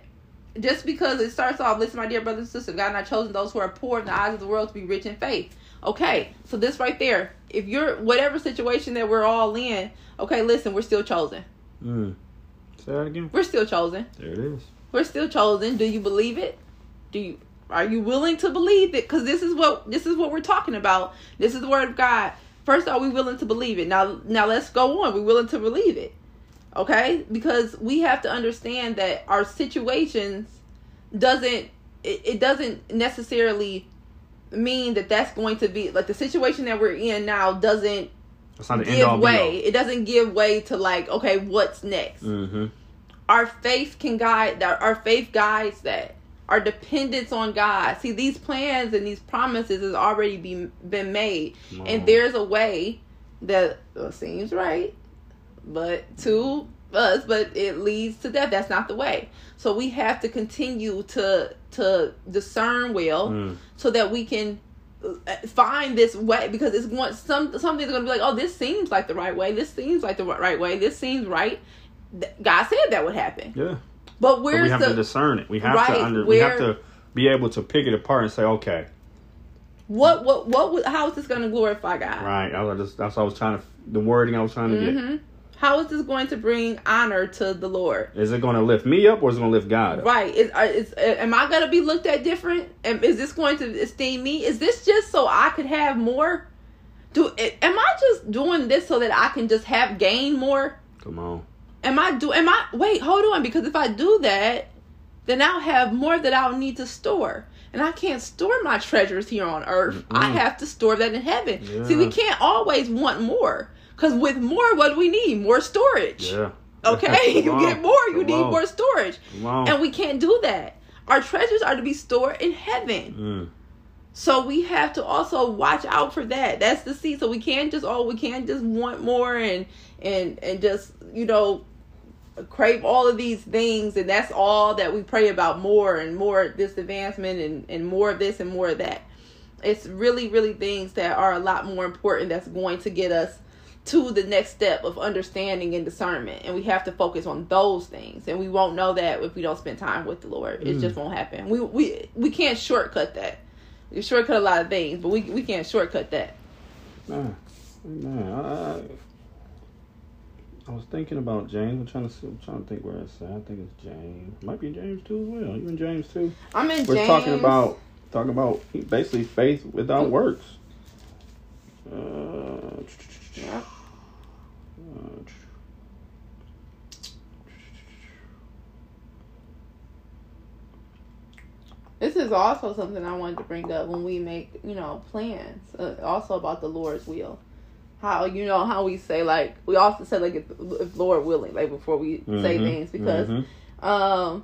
just because it starts off, listen, my dear brothers and sisters, God not chosen those who are poor in the eyes of the world to be rich in faith. Okay, so this right there, if you're whatever situation that we're all in, okay, listen, we're still chosen. Mm. Say that again. We're still chosen. There it is. We're still chosen. Do you believe it? Do you are you willing to believe it? Because this is what this is what we're talking about. This is the word of God. First, are we willing to believe it? Now, now let's go on. We're willing to believe it, okay? Because we have to understand that our situations doesn't it, it doesn't necessarily mean that that's going to be like the situation that we're in now doesn't not the end all give way. It doesn't give way to like okay, what's next? Mm-hmm. our faith can guide that our faith guides that our dependence on god. See these plans and these promises has already been been made. And there's a way that uh, seems right but to us but it leads to death. That's not the way. So we have to continue to to discern well Mm. so that we can uh, find this way because it's going some something's going to be like oh this seems like the right way. This seems like the right way. This seems right. God said that would happen. Yeah. But But we have the to discern it. We have Right, to under. We have to be able to pick it apart and say, okay, what what what how is this going to glorify god right. I was just, that's what I was trying to. The wording I was trying to get. hmm how is this going to bring honor to the lord Is it going to lift me up or is it going to lift God up? Right. Is, is uh, am I gonna be looked at different? Is this going to esteem me? Is this just so I could have more? Do am I just doing this so that I can just have gain more? Come on. Am I do am I wait, hold on, because if I do that, then I'll have more that I'll need to store. And I can't store my treasures here on earth. I Mm-mm. have to store that in heaven. See, we can't always want more. Because with more, what do we need? More storage. Yeah. Okay? you get more, you Come need on. more storage. And we can't do that. Our treasures are to be stored in heaven. Mm. So we have to also watch out for that. That's the seed. So we can't just oh we can't just want more and and and just you know crave all of these things and that's all that we pray about more and more this advancement and and more of this and more of that. It's really really things that are a lot more important that's going to get us to the next step of understanding and discernment and we have to focus on those things and we won't know that if we don't spend time with the lord it Mm. just won't happen we we we can't shortcut that we shortcut a lot of things but we we can't shortcut that Man, man, I, I, was thinking about James. I'm trying to see, I'm trying to think where it's at. I think it's James. Might be James too as well. You in James too? i'm in We're James. talking about talking about basically faith without works. Uh, Yeah. uh, this is also something i wanted to bring up when we make you know plans uh, also about the lord's will how you know how we say like we also say like if, if lord willing like before we say mhm, things because mhm. Um,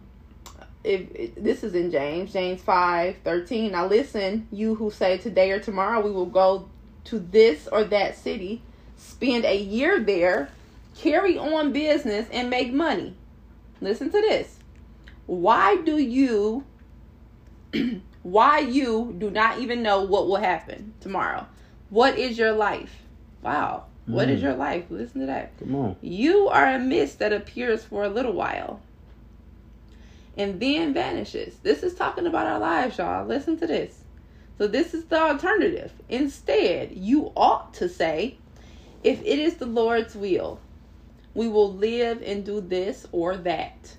if, if this is in James, James five thirteen. Now listen, you who say today or tomorrow we will go to this or that city, spend a year there, carry on business, and make money. Listen to this. Why do you? why you do not even know what will happen tomorrow? What is your life? Wow. What is Mm. your life? Listen to that. Come on. You are a mist that appears for a little while and then vanishes. This is talking about our lives, y'all. Listen to this. So, this is the alternative. Instead, you ought to say, if it is the Lord's will, we will live and do this or that.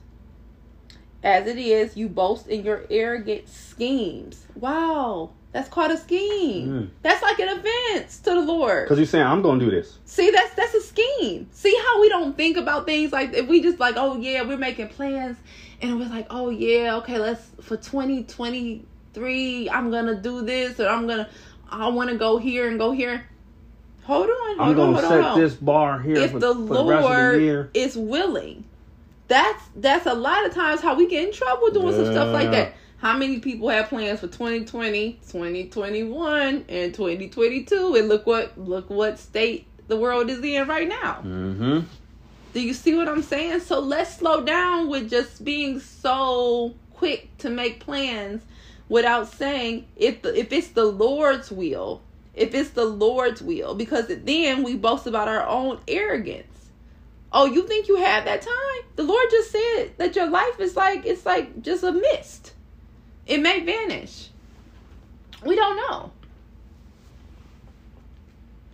As it is, you boast in your arrogant schemes. Wow, that's called a scheme. Mm. That's like an offense to the Lord. Because you're saying I'm gonna do this. See, that's that's a scheme. See how we don't think about things like if we just like, oh yeah, we're making plans, and we're like, oh yeah, okay, let's for twenty twenty three, I'm gonna do this, or I'm gonna, I want to go here and go here. Hold on, hold I'm gonna hold on, set on. this bar here if for, the for the rest of the Lord year. is willing, that's that's a lot of times how we get in trouble doing some stuff like that. How many people have plans for 2020, 2021, and 2022? And look what look what state the world is in right now. Mm-hmm. Do you see what I'm saying? So let's slow down with just being so quick to make plans without saying if the, if it's the Lord's will, if it's the Lord's will, because then we boast about our own arrogance. Oh, you think you have that time? The Lord just said that your life is like it's like just a mist. It may vanish. We don't know.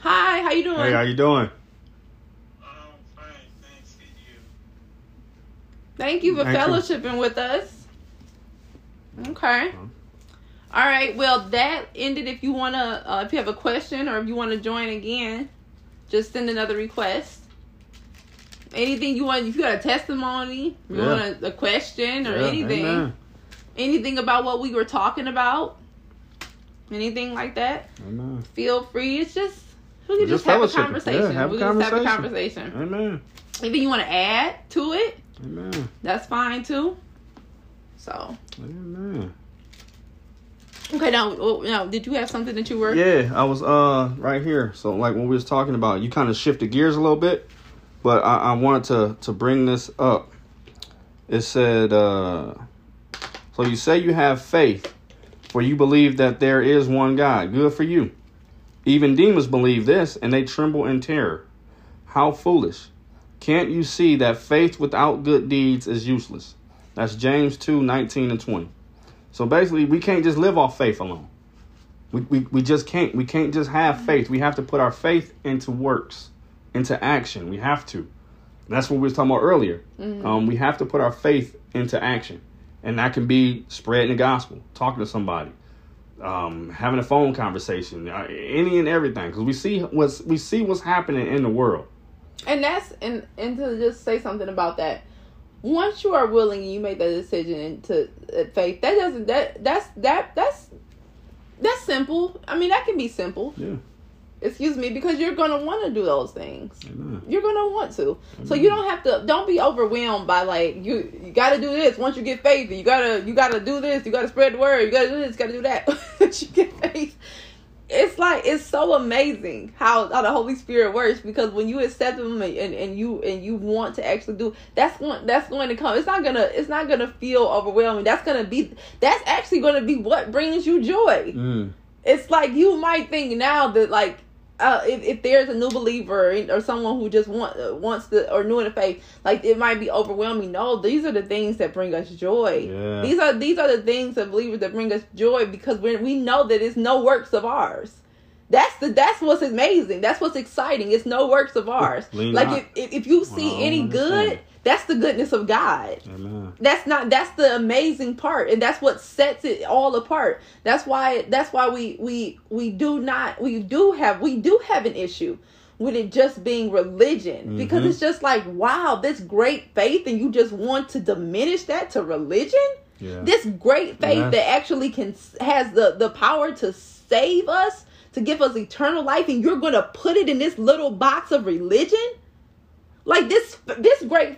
Hi, how you doing? Hey, how you doing? Fine, thanks. And you? Thank you for Thank you. fellowshipping with us. Okay. All right. Well, that ended. If you wanna, uh, if you have a question or if you want to join again, just send another request. Anything you want, if you got a testimony, you Yeah. want a, a question or Yeah, anything, Amen. anything about what we were talking about, anything like that, Amen. feel free. It's just we can Just just, have a fellowshipping. Yeah, conversation. have a we can just have a conversation. conversation. Amen. Anything you want to add to it, Amen. that's fine too. So. Amen. Okay, now, oh, now, did you have something that you were? Yeah, I was uh right here. So like when we was talking about, you kind of shifted gears a little bit, but I, I wanted to to bring this up. It said, uh so you say you have faith, for you believe that there is one God. Good for you. Even demons believe this, and they tremble in terror. How foolish! Can't you see that faith without good deeds is useless? That's James 2, 19 and 20. So basically, we can't just live off faith alone. We, we, we just can't. We can't just have faith. We have to put our faith into works, into action. We have to. That's what we was talking about earlier. Um, we have to put our faith into action, and that can be spreading the gospel, talking to somebody, um, having a phone conversation, uh, any and everything. Because we see what's we see what's happening in the world. and that's and and to just say something about that once you are willing you make that decision to uh, faith that doesn't that that's that that's that's simple i mean that can be simple Yeah. Excuse me because you're gonna want to do those things. You're gonna want to. So you don't have to don't be overwhelmed by like you you gotta do this. Once you get faith you gotta you gotta do this. You gotta spread the word. You gotta do this. You gotta do that. Once you get faith it's like it's so amazing how, how the Holy Spirit works because when you accept him and, and, and you and you want to actually do that's going that's going to come. It's not gonna it's not gonna feel overwhelming. That's gonna be that's actually gonna be what brings you joy. Mm. it's like you might think now that like uh, if, if there's a new believer or someone who just want, uh, wants to or new in the faith like it might be overwhelming. No these are the things that bring us joy. Yeah. these are these are the things of believers that bring us joy because we we know that it's no works of ours. That's the that's what's amazing. That's what's exciting. It's no works of ours. Lean like not if, if, you see any good. That's the goodness of god Amen. that's not that's the amazing part and that's what sets it all apart that's why that's why we we we do not we do have we do have an issue with it just being religion because Mhm. it's just like wow this great faith and you just want to diminish that to religion Yeah. this great faith Yeah. that actually can has the the power to save us to give us eternal life and you're going to put it in this little box of religion like this this great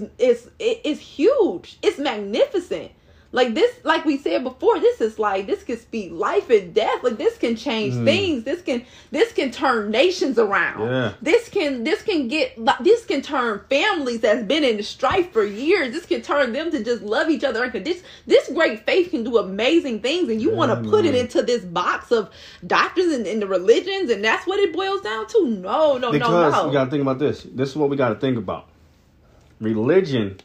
is is is huge. It's magnificent. Like this like we said before this is like this can speak life and death. Like this can change Mm. things. This can this can turn nations around. Yeah. this can this can get this can turn families that's been in strife for years. This can turn them to just love each other this this great faith can do amazing things and you want to put it into this box of doctrines and, and the religions and that's what it boils down to? No no because no. no we got to think about this. This is what we got to think about. Religion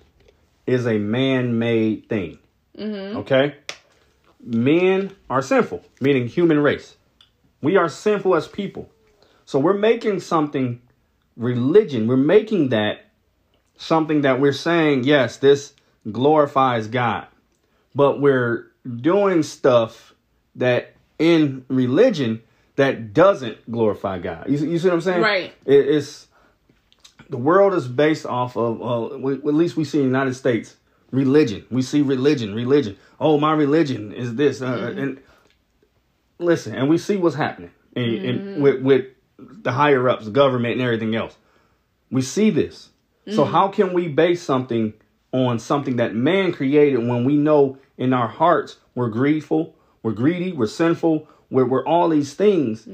is a man-made thing. Mm-hmm. Okay, men are sinful, meaning human race. We are sinful as people, so we're making something religion. We're making that something that we're saying yes, this glorifies God, but we're doing stuff that in religion that doesn't glorify God. You, see- you see what I'm saying? Right. It, it's the world is based off of uh, we, at least we see in the United States religion. We see religion, religion. Oh, my religion is this, uh, and listen, and we see what's happening in, in, with with the higher ups, government, and everything else. We see this. So how can we base something on something that man created when we know in our hearts we're we're greedy, we're sinful, we're, we're all these things.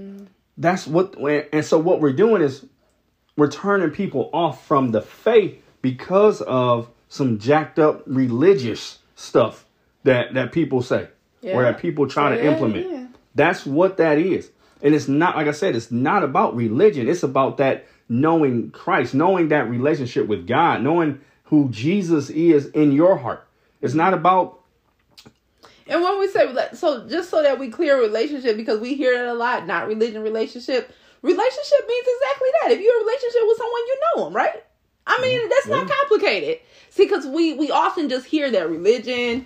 That's what, and so what we're doing is we're turning people off from the faith because of some jacked up religious stuff that that people say or that people try to implement. yeah. That's what that is. And it's not like I said, it's not about religion. It's about that knowing Christ, knowing that relationship with God, knowing who Jesus is in your heart. It's not about And when we say so, just so that we clear relationship, because we hear it a lot, not religion relationship. Relationship means exactly that. If you're in a relationship with someone, you know them, right? I mean, mm-hmm. that's not complicated. See, because we we often just hear that religion.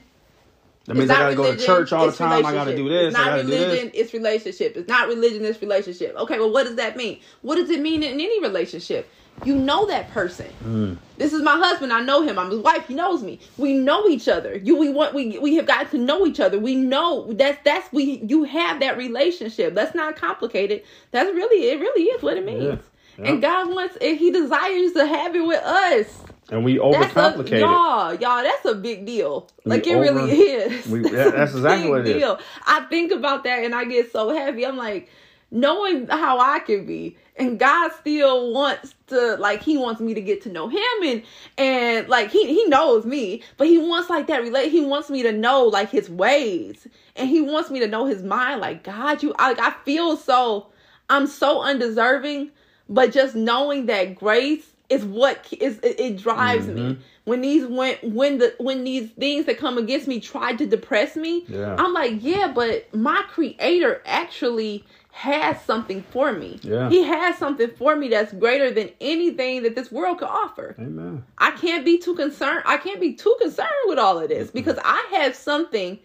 that means I gotta go to church all the time. I gotta do this. It's I not religion. this. It's relationship. It's not religion. It's relationship. Okay, well, what does that mean? What does it mean in any relationship? You know that person. Mm. This is my husband. I know him. I'm his wife. He knows me. We know each other. You, we want, we, we have got to know each other. We know that's that's we. You have that relationship. That's not complicated. That's really it. Really is what it means. Yeah. Yeah. And God wants, and He desires to have it with us. And we That's a, y'all, y'all. That's a big deal. We Like it over- really is. we- that- that's a exactly what it is. deal. I think about that and I get so happy. I'm like, knowing how I can be, and God still wants to, like, He wants me to get to know Him, and and like He He knows me, but He wants like that relate. He wants me to know like His ways, and He wants me to know His mind. Like God, you, I, like I feel so, I'm so undeserving, but just knowing that grace is what is it, it drives me Mhm. when these when when the when these things that come against me try to depress me Yeah. i'm like yeah but my creator actually has something for me Yeah. he has something for me that's greater than anything that this world could offer Amen. i can't be too concerned i can't be too concerned with all of this because i have something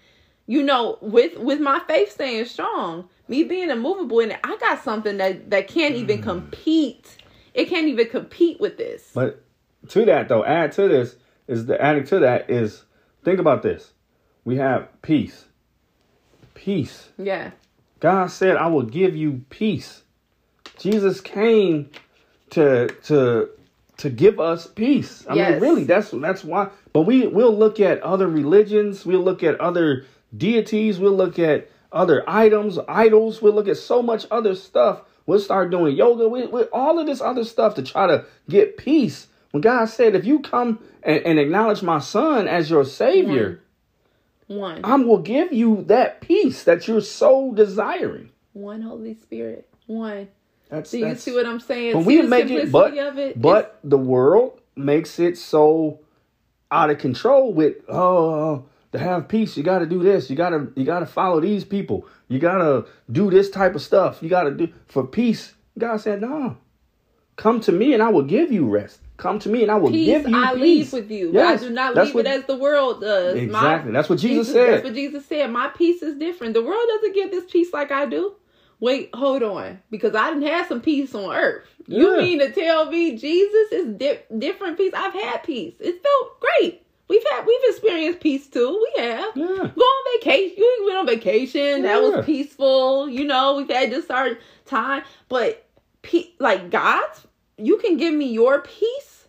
you know with with my faith staying strong me being immovable in it i got something that that can't even mm. compete it can't even compete with this. But to that though, add to this is the adding to that is think about this. We have peace. Peace. yeah. God said, I will give you peace. Jesus came to to to give us peace. I Yes. mean, really, that's that's why. But we we'll look at other religions, we'll look at other deities, we'll look at other items, idols, we'll look at so much other stuff. We'll start doing yoga, we, we, all of this other stuff to try to get peace. When God said, if you come and, and acknowledge my son as your savior, One. I will give you that peace that you're so desiring. One Holy Spirit. One. That's, Do you that's- see what I'm saying? But see we the make it, but of it? but the world makes it so out of control. With oh, to have peace, you got to do this. You got to you got to follow these people. You got to do this type of stuff. You got to do for peace. God said, no. Come to me, and I will give you rest. Come to me, and I will peace give you I peace. leave with you. Yes, I do not leave what- it as the world does. Exactly. That's what Jesus said. That's what Jesus said. My peace is different. The world doesn't give this peace like I do. Wait, hold on. Because I didn't have some peace on earth. You Yeah. mean to tell me Jesus is di- different peace? I've had peace. It felt great. We've had we've experienced peace too. We have. Yeah. Go on vacation. You went on vacation. That was peaceful. You know, we've had just our time. But pe- like God's, you can give me your peace.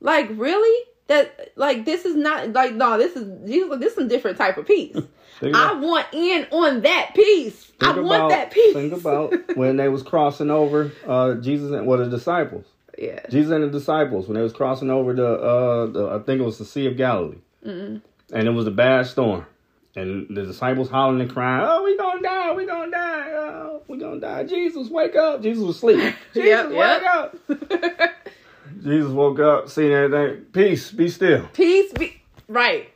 Like really? That like this is not like no. This is Jesus. This is a different type of peace. I want in on that peace. I think want that peace. Think about when they was crossing over, uh, Jesus and well, the disciples. yeah. Jesus and the disciples when they was crossing over the, uh, the I think it was the Sea of Galilee, and it was a bad storm, and the disciples hollering and crying, "Oh, we gonna die! We gonna die! Oh, we gonna die! Jesus, wake up!" Jesus was asleep. Jesus, Yep, wake yep. up! Jesus woke up, seen everything. Peace, be still. peace be right.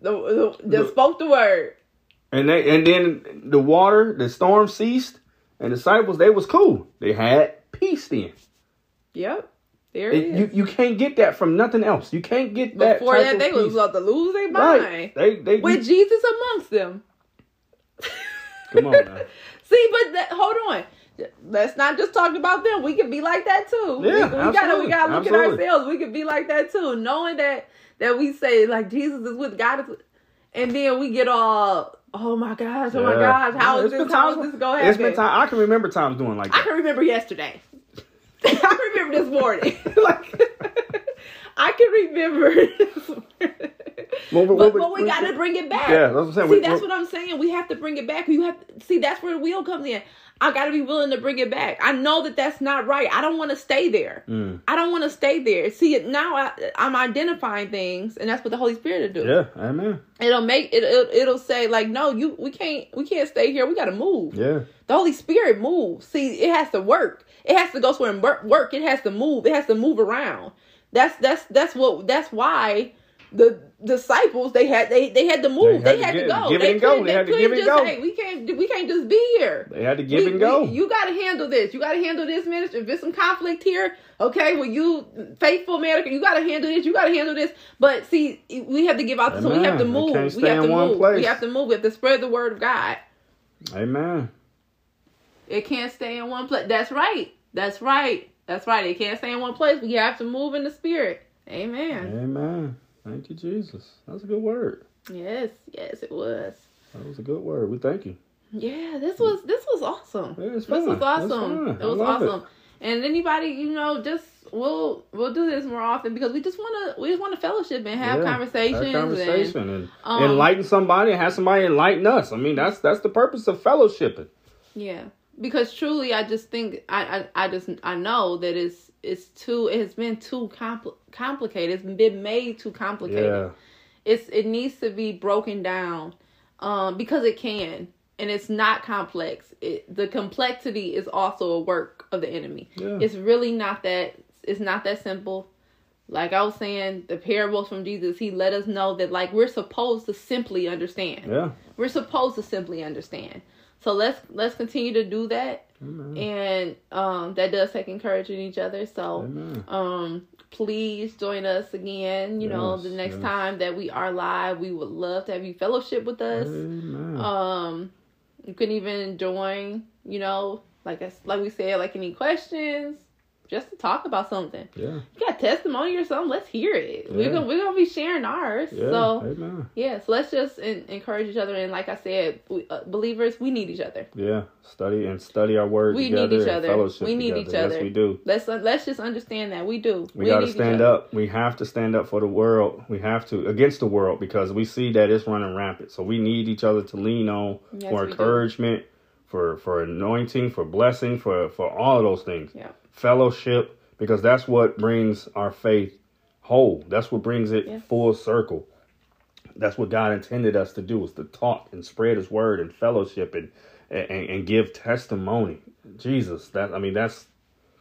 The, the, the The- spoke the word. And they and then the water, the storm ceased, and the disciples they was cool. They had peace then. Yep. There it you you can't get that from nothing else. You can't get that. Before that, they was about to lose their mind. right. They they With Jesus amongst them. come on now. See, but that, hold on. Let's not just talk about them. We can be like that too. Yeah, we, we gotta we gotta look absolutely. at ourselves. We can be like that too, knowing that that we say like Jesus is with God, is with, and then we get all oh my gosh, oh my gosh, how Yeah, is this? been How times- is this going to It's happen? been time. I can remember times doing like that. I can remember yesterday. I remember this morning. like I can remember. Well, but, well, but we well, got to bring it back. Yeah, that's what I'm saying. See, We- that's what I'm saying. We have to bring it back. You have to see. That's where the wheel comes in. I got to be willing to bring it back. I know that that's not right. I don't want to stay there. Mm. I don't want to stay there. See, it now I, I'm identifying things, and that's what the Holy Spirit will do. Yeah, amen. It'll make it. It'll, it'll say like, no, you. We can't. We can't stay here. We got to move. Yeah, The Holy Spirit moves. See, it has to work. It has to go somewhere and work. It has to move. It has to move around. That's that's that's what that's why the disciples they had they they had to move. They They had had, to to, go. give they and go. They had to give it and just go. say we can't we can't just be here. they had to give We- and go. we- you got to handle this. You got to handle this ministry. If there's some conflict here, okay. Well, you faithful man, you got to handle this. You got to handle this. But see, we have to give out. So we have to move. We have to move. place. We have to move. We have to spread the word of God. amen. It can't stay in one place. That's right. That's right. That's right. It can't stay in one place. We have to move in the spirit. Amen. Amen. Thank you, Jesus. That's a good word. Yes, yes, it was. That was a good word. We thank you. Yeah, this was this was awesome. Yeah, This was awesome. It was love it. awesome. And anybody, you know, just we'll we'll do this more often because we just want to we just want to fellowship and have Yeah, conversations. Have conversation And, and, um, enlighten somebody and have somebody enlighten us. I mean, that's that's the purpose of fellowshipping. yeah, because truly, I just think I I, I just I know that it's it's too it has been too compl- complicated. It's been made too complicated. Yeah. it's it needs to be broken down um because it can and it's not complex it, the complexity is also a work of the enemy Yeah. it's really not that it's not that simple like i was saying the parables from jesus he let us know that like we're supposed to simply understand Yeah. we're supposed to simply understand so let's let's continue to do that Amen. and um that does take encouraging each other so Amen. um please join us again you know the next yes. time that we are live we would love to have you fellowship with us Amen. um you can even join you know like I, like we said, like any questions, just to talk about something. Yeah. You got testimony or something? Let's hear it. We're gonna we're gonna be sharing ours. Yeah. So Amen. yeah, so let's just en- encourage each other. And like I said, we, uh, believers, we need each other. Yeah. Study and study our word We need each other. We need together. each other. Yes, we do. Let's let's just understand that we do. We, got to stand up. We have to stand up for the world. We have to against the world because we see that it's running rampant. So we need each other to lean on Yes, for we do. encouragement, for for anointing, for blessing, for for all of those things. Yeah. Fellowship because that's what brings our faith whole. That's what brings it Yeah. full circle. That's what God intended us to do is to talk and spread His word and fellowship and and, and give testimony. Jesus, that I mean that's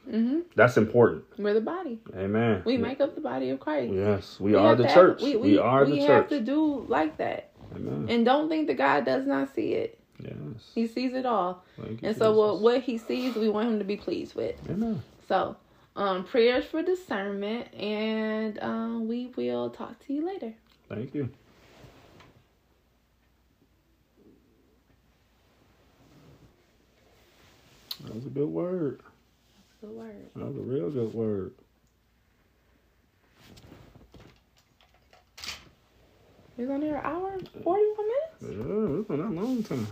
hmm that's important. We're the body. Amen. We make up the body of Christ. Yes, we, We are the church. act- we, we, we, are the church. we have to do like that, Amen. and don't think that God does not see it. Yes. He sees it all, you, and so what what He sees, we want Him to be pleased with. Amen. So, um, prayers for discernment, and um, we will talk to you later. Thank you. That was a good word. That's a good word. That was a real good word. We're on here an hour, forty one minutes. Yeah, it's been a long time.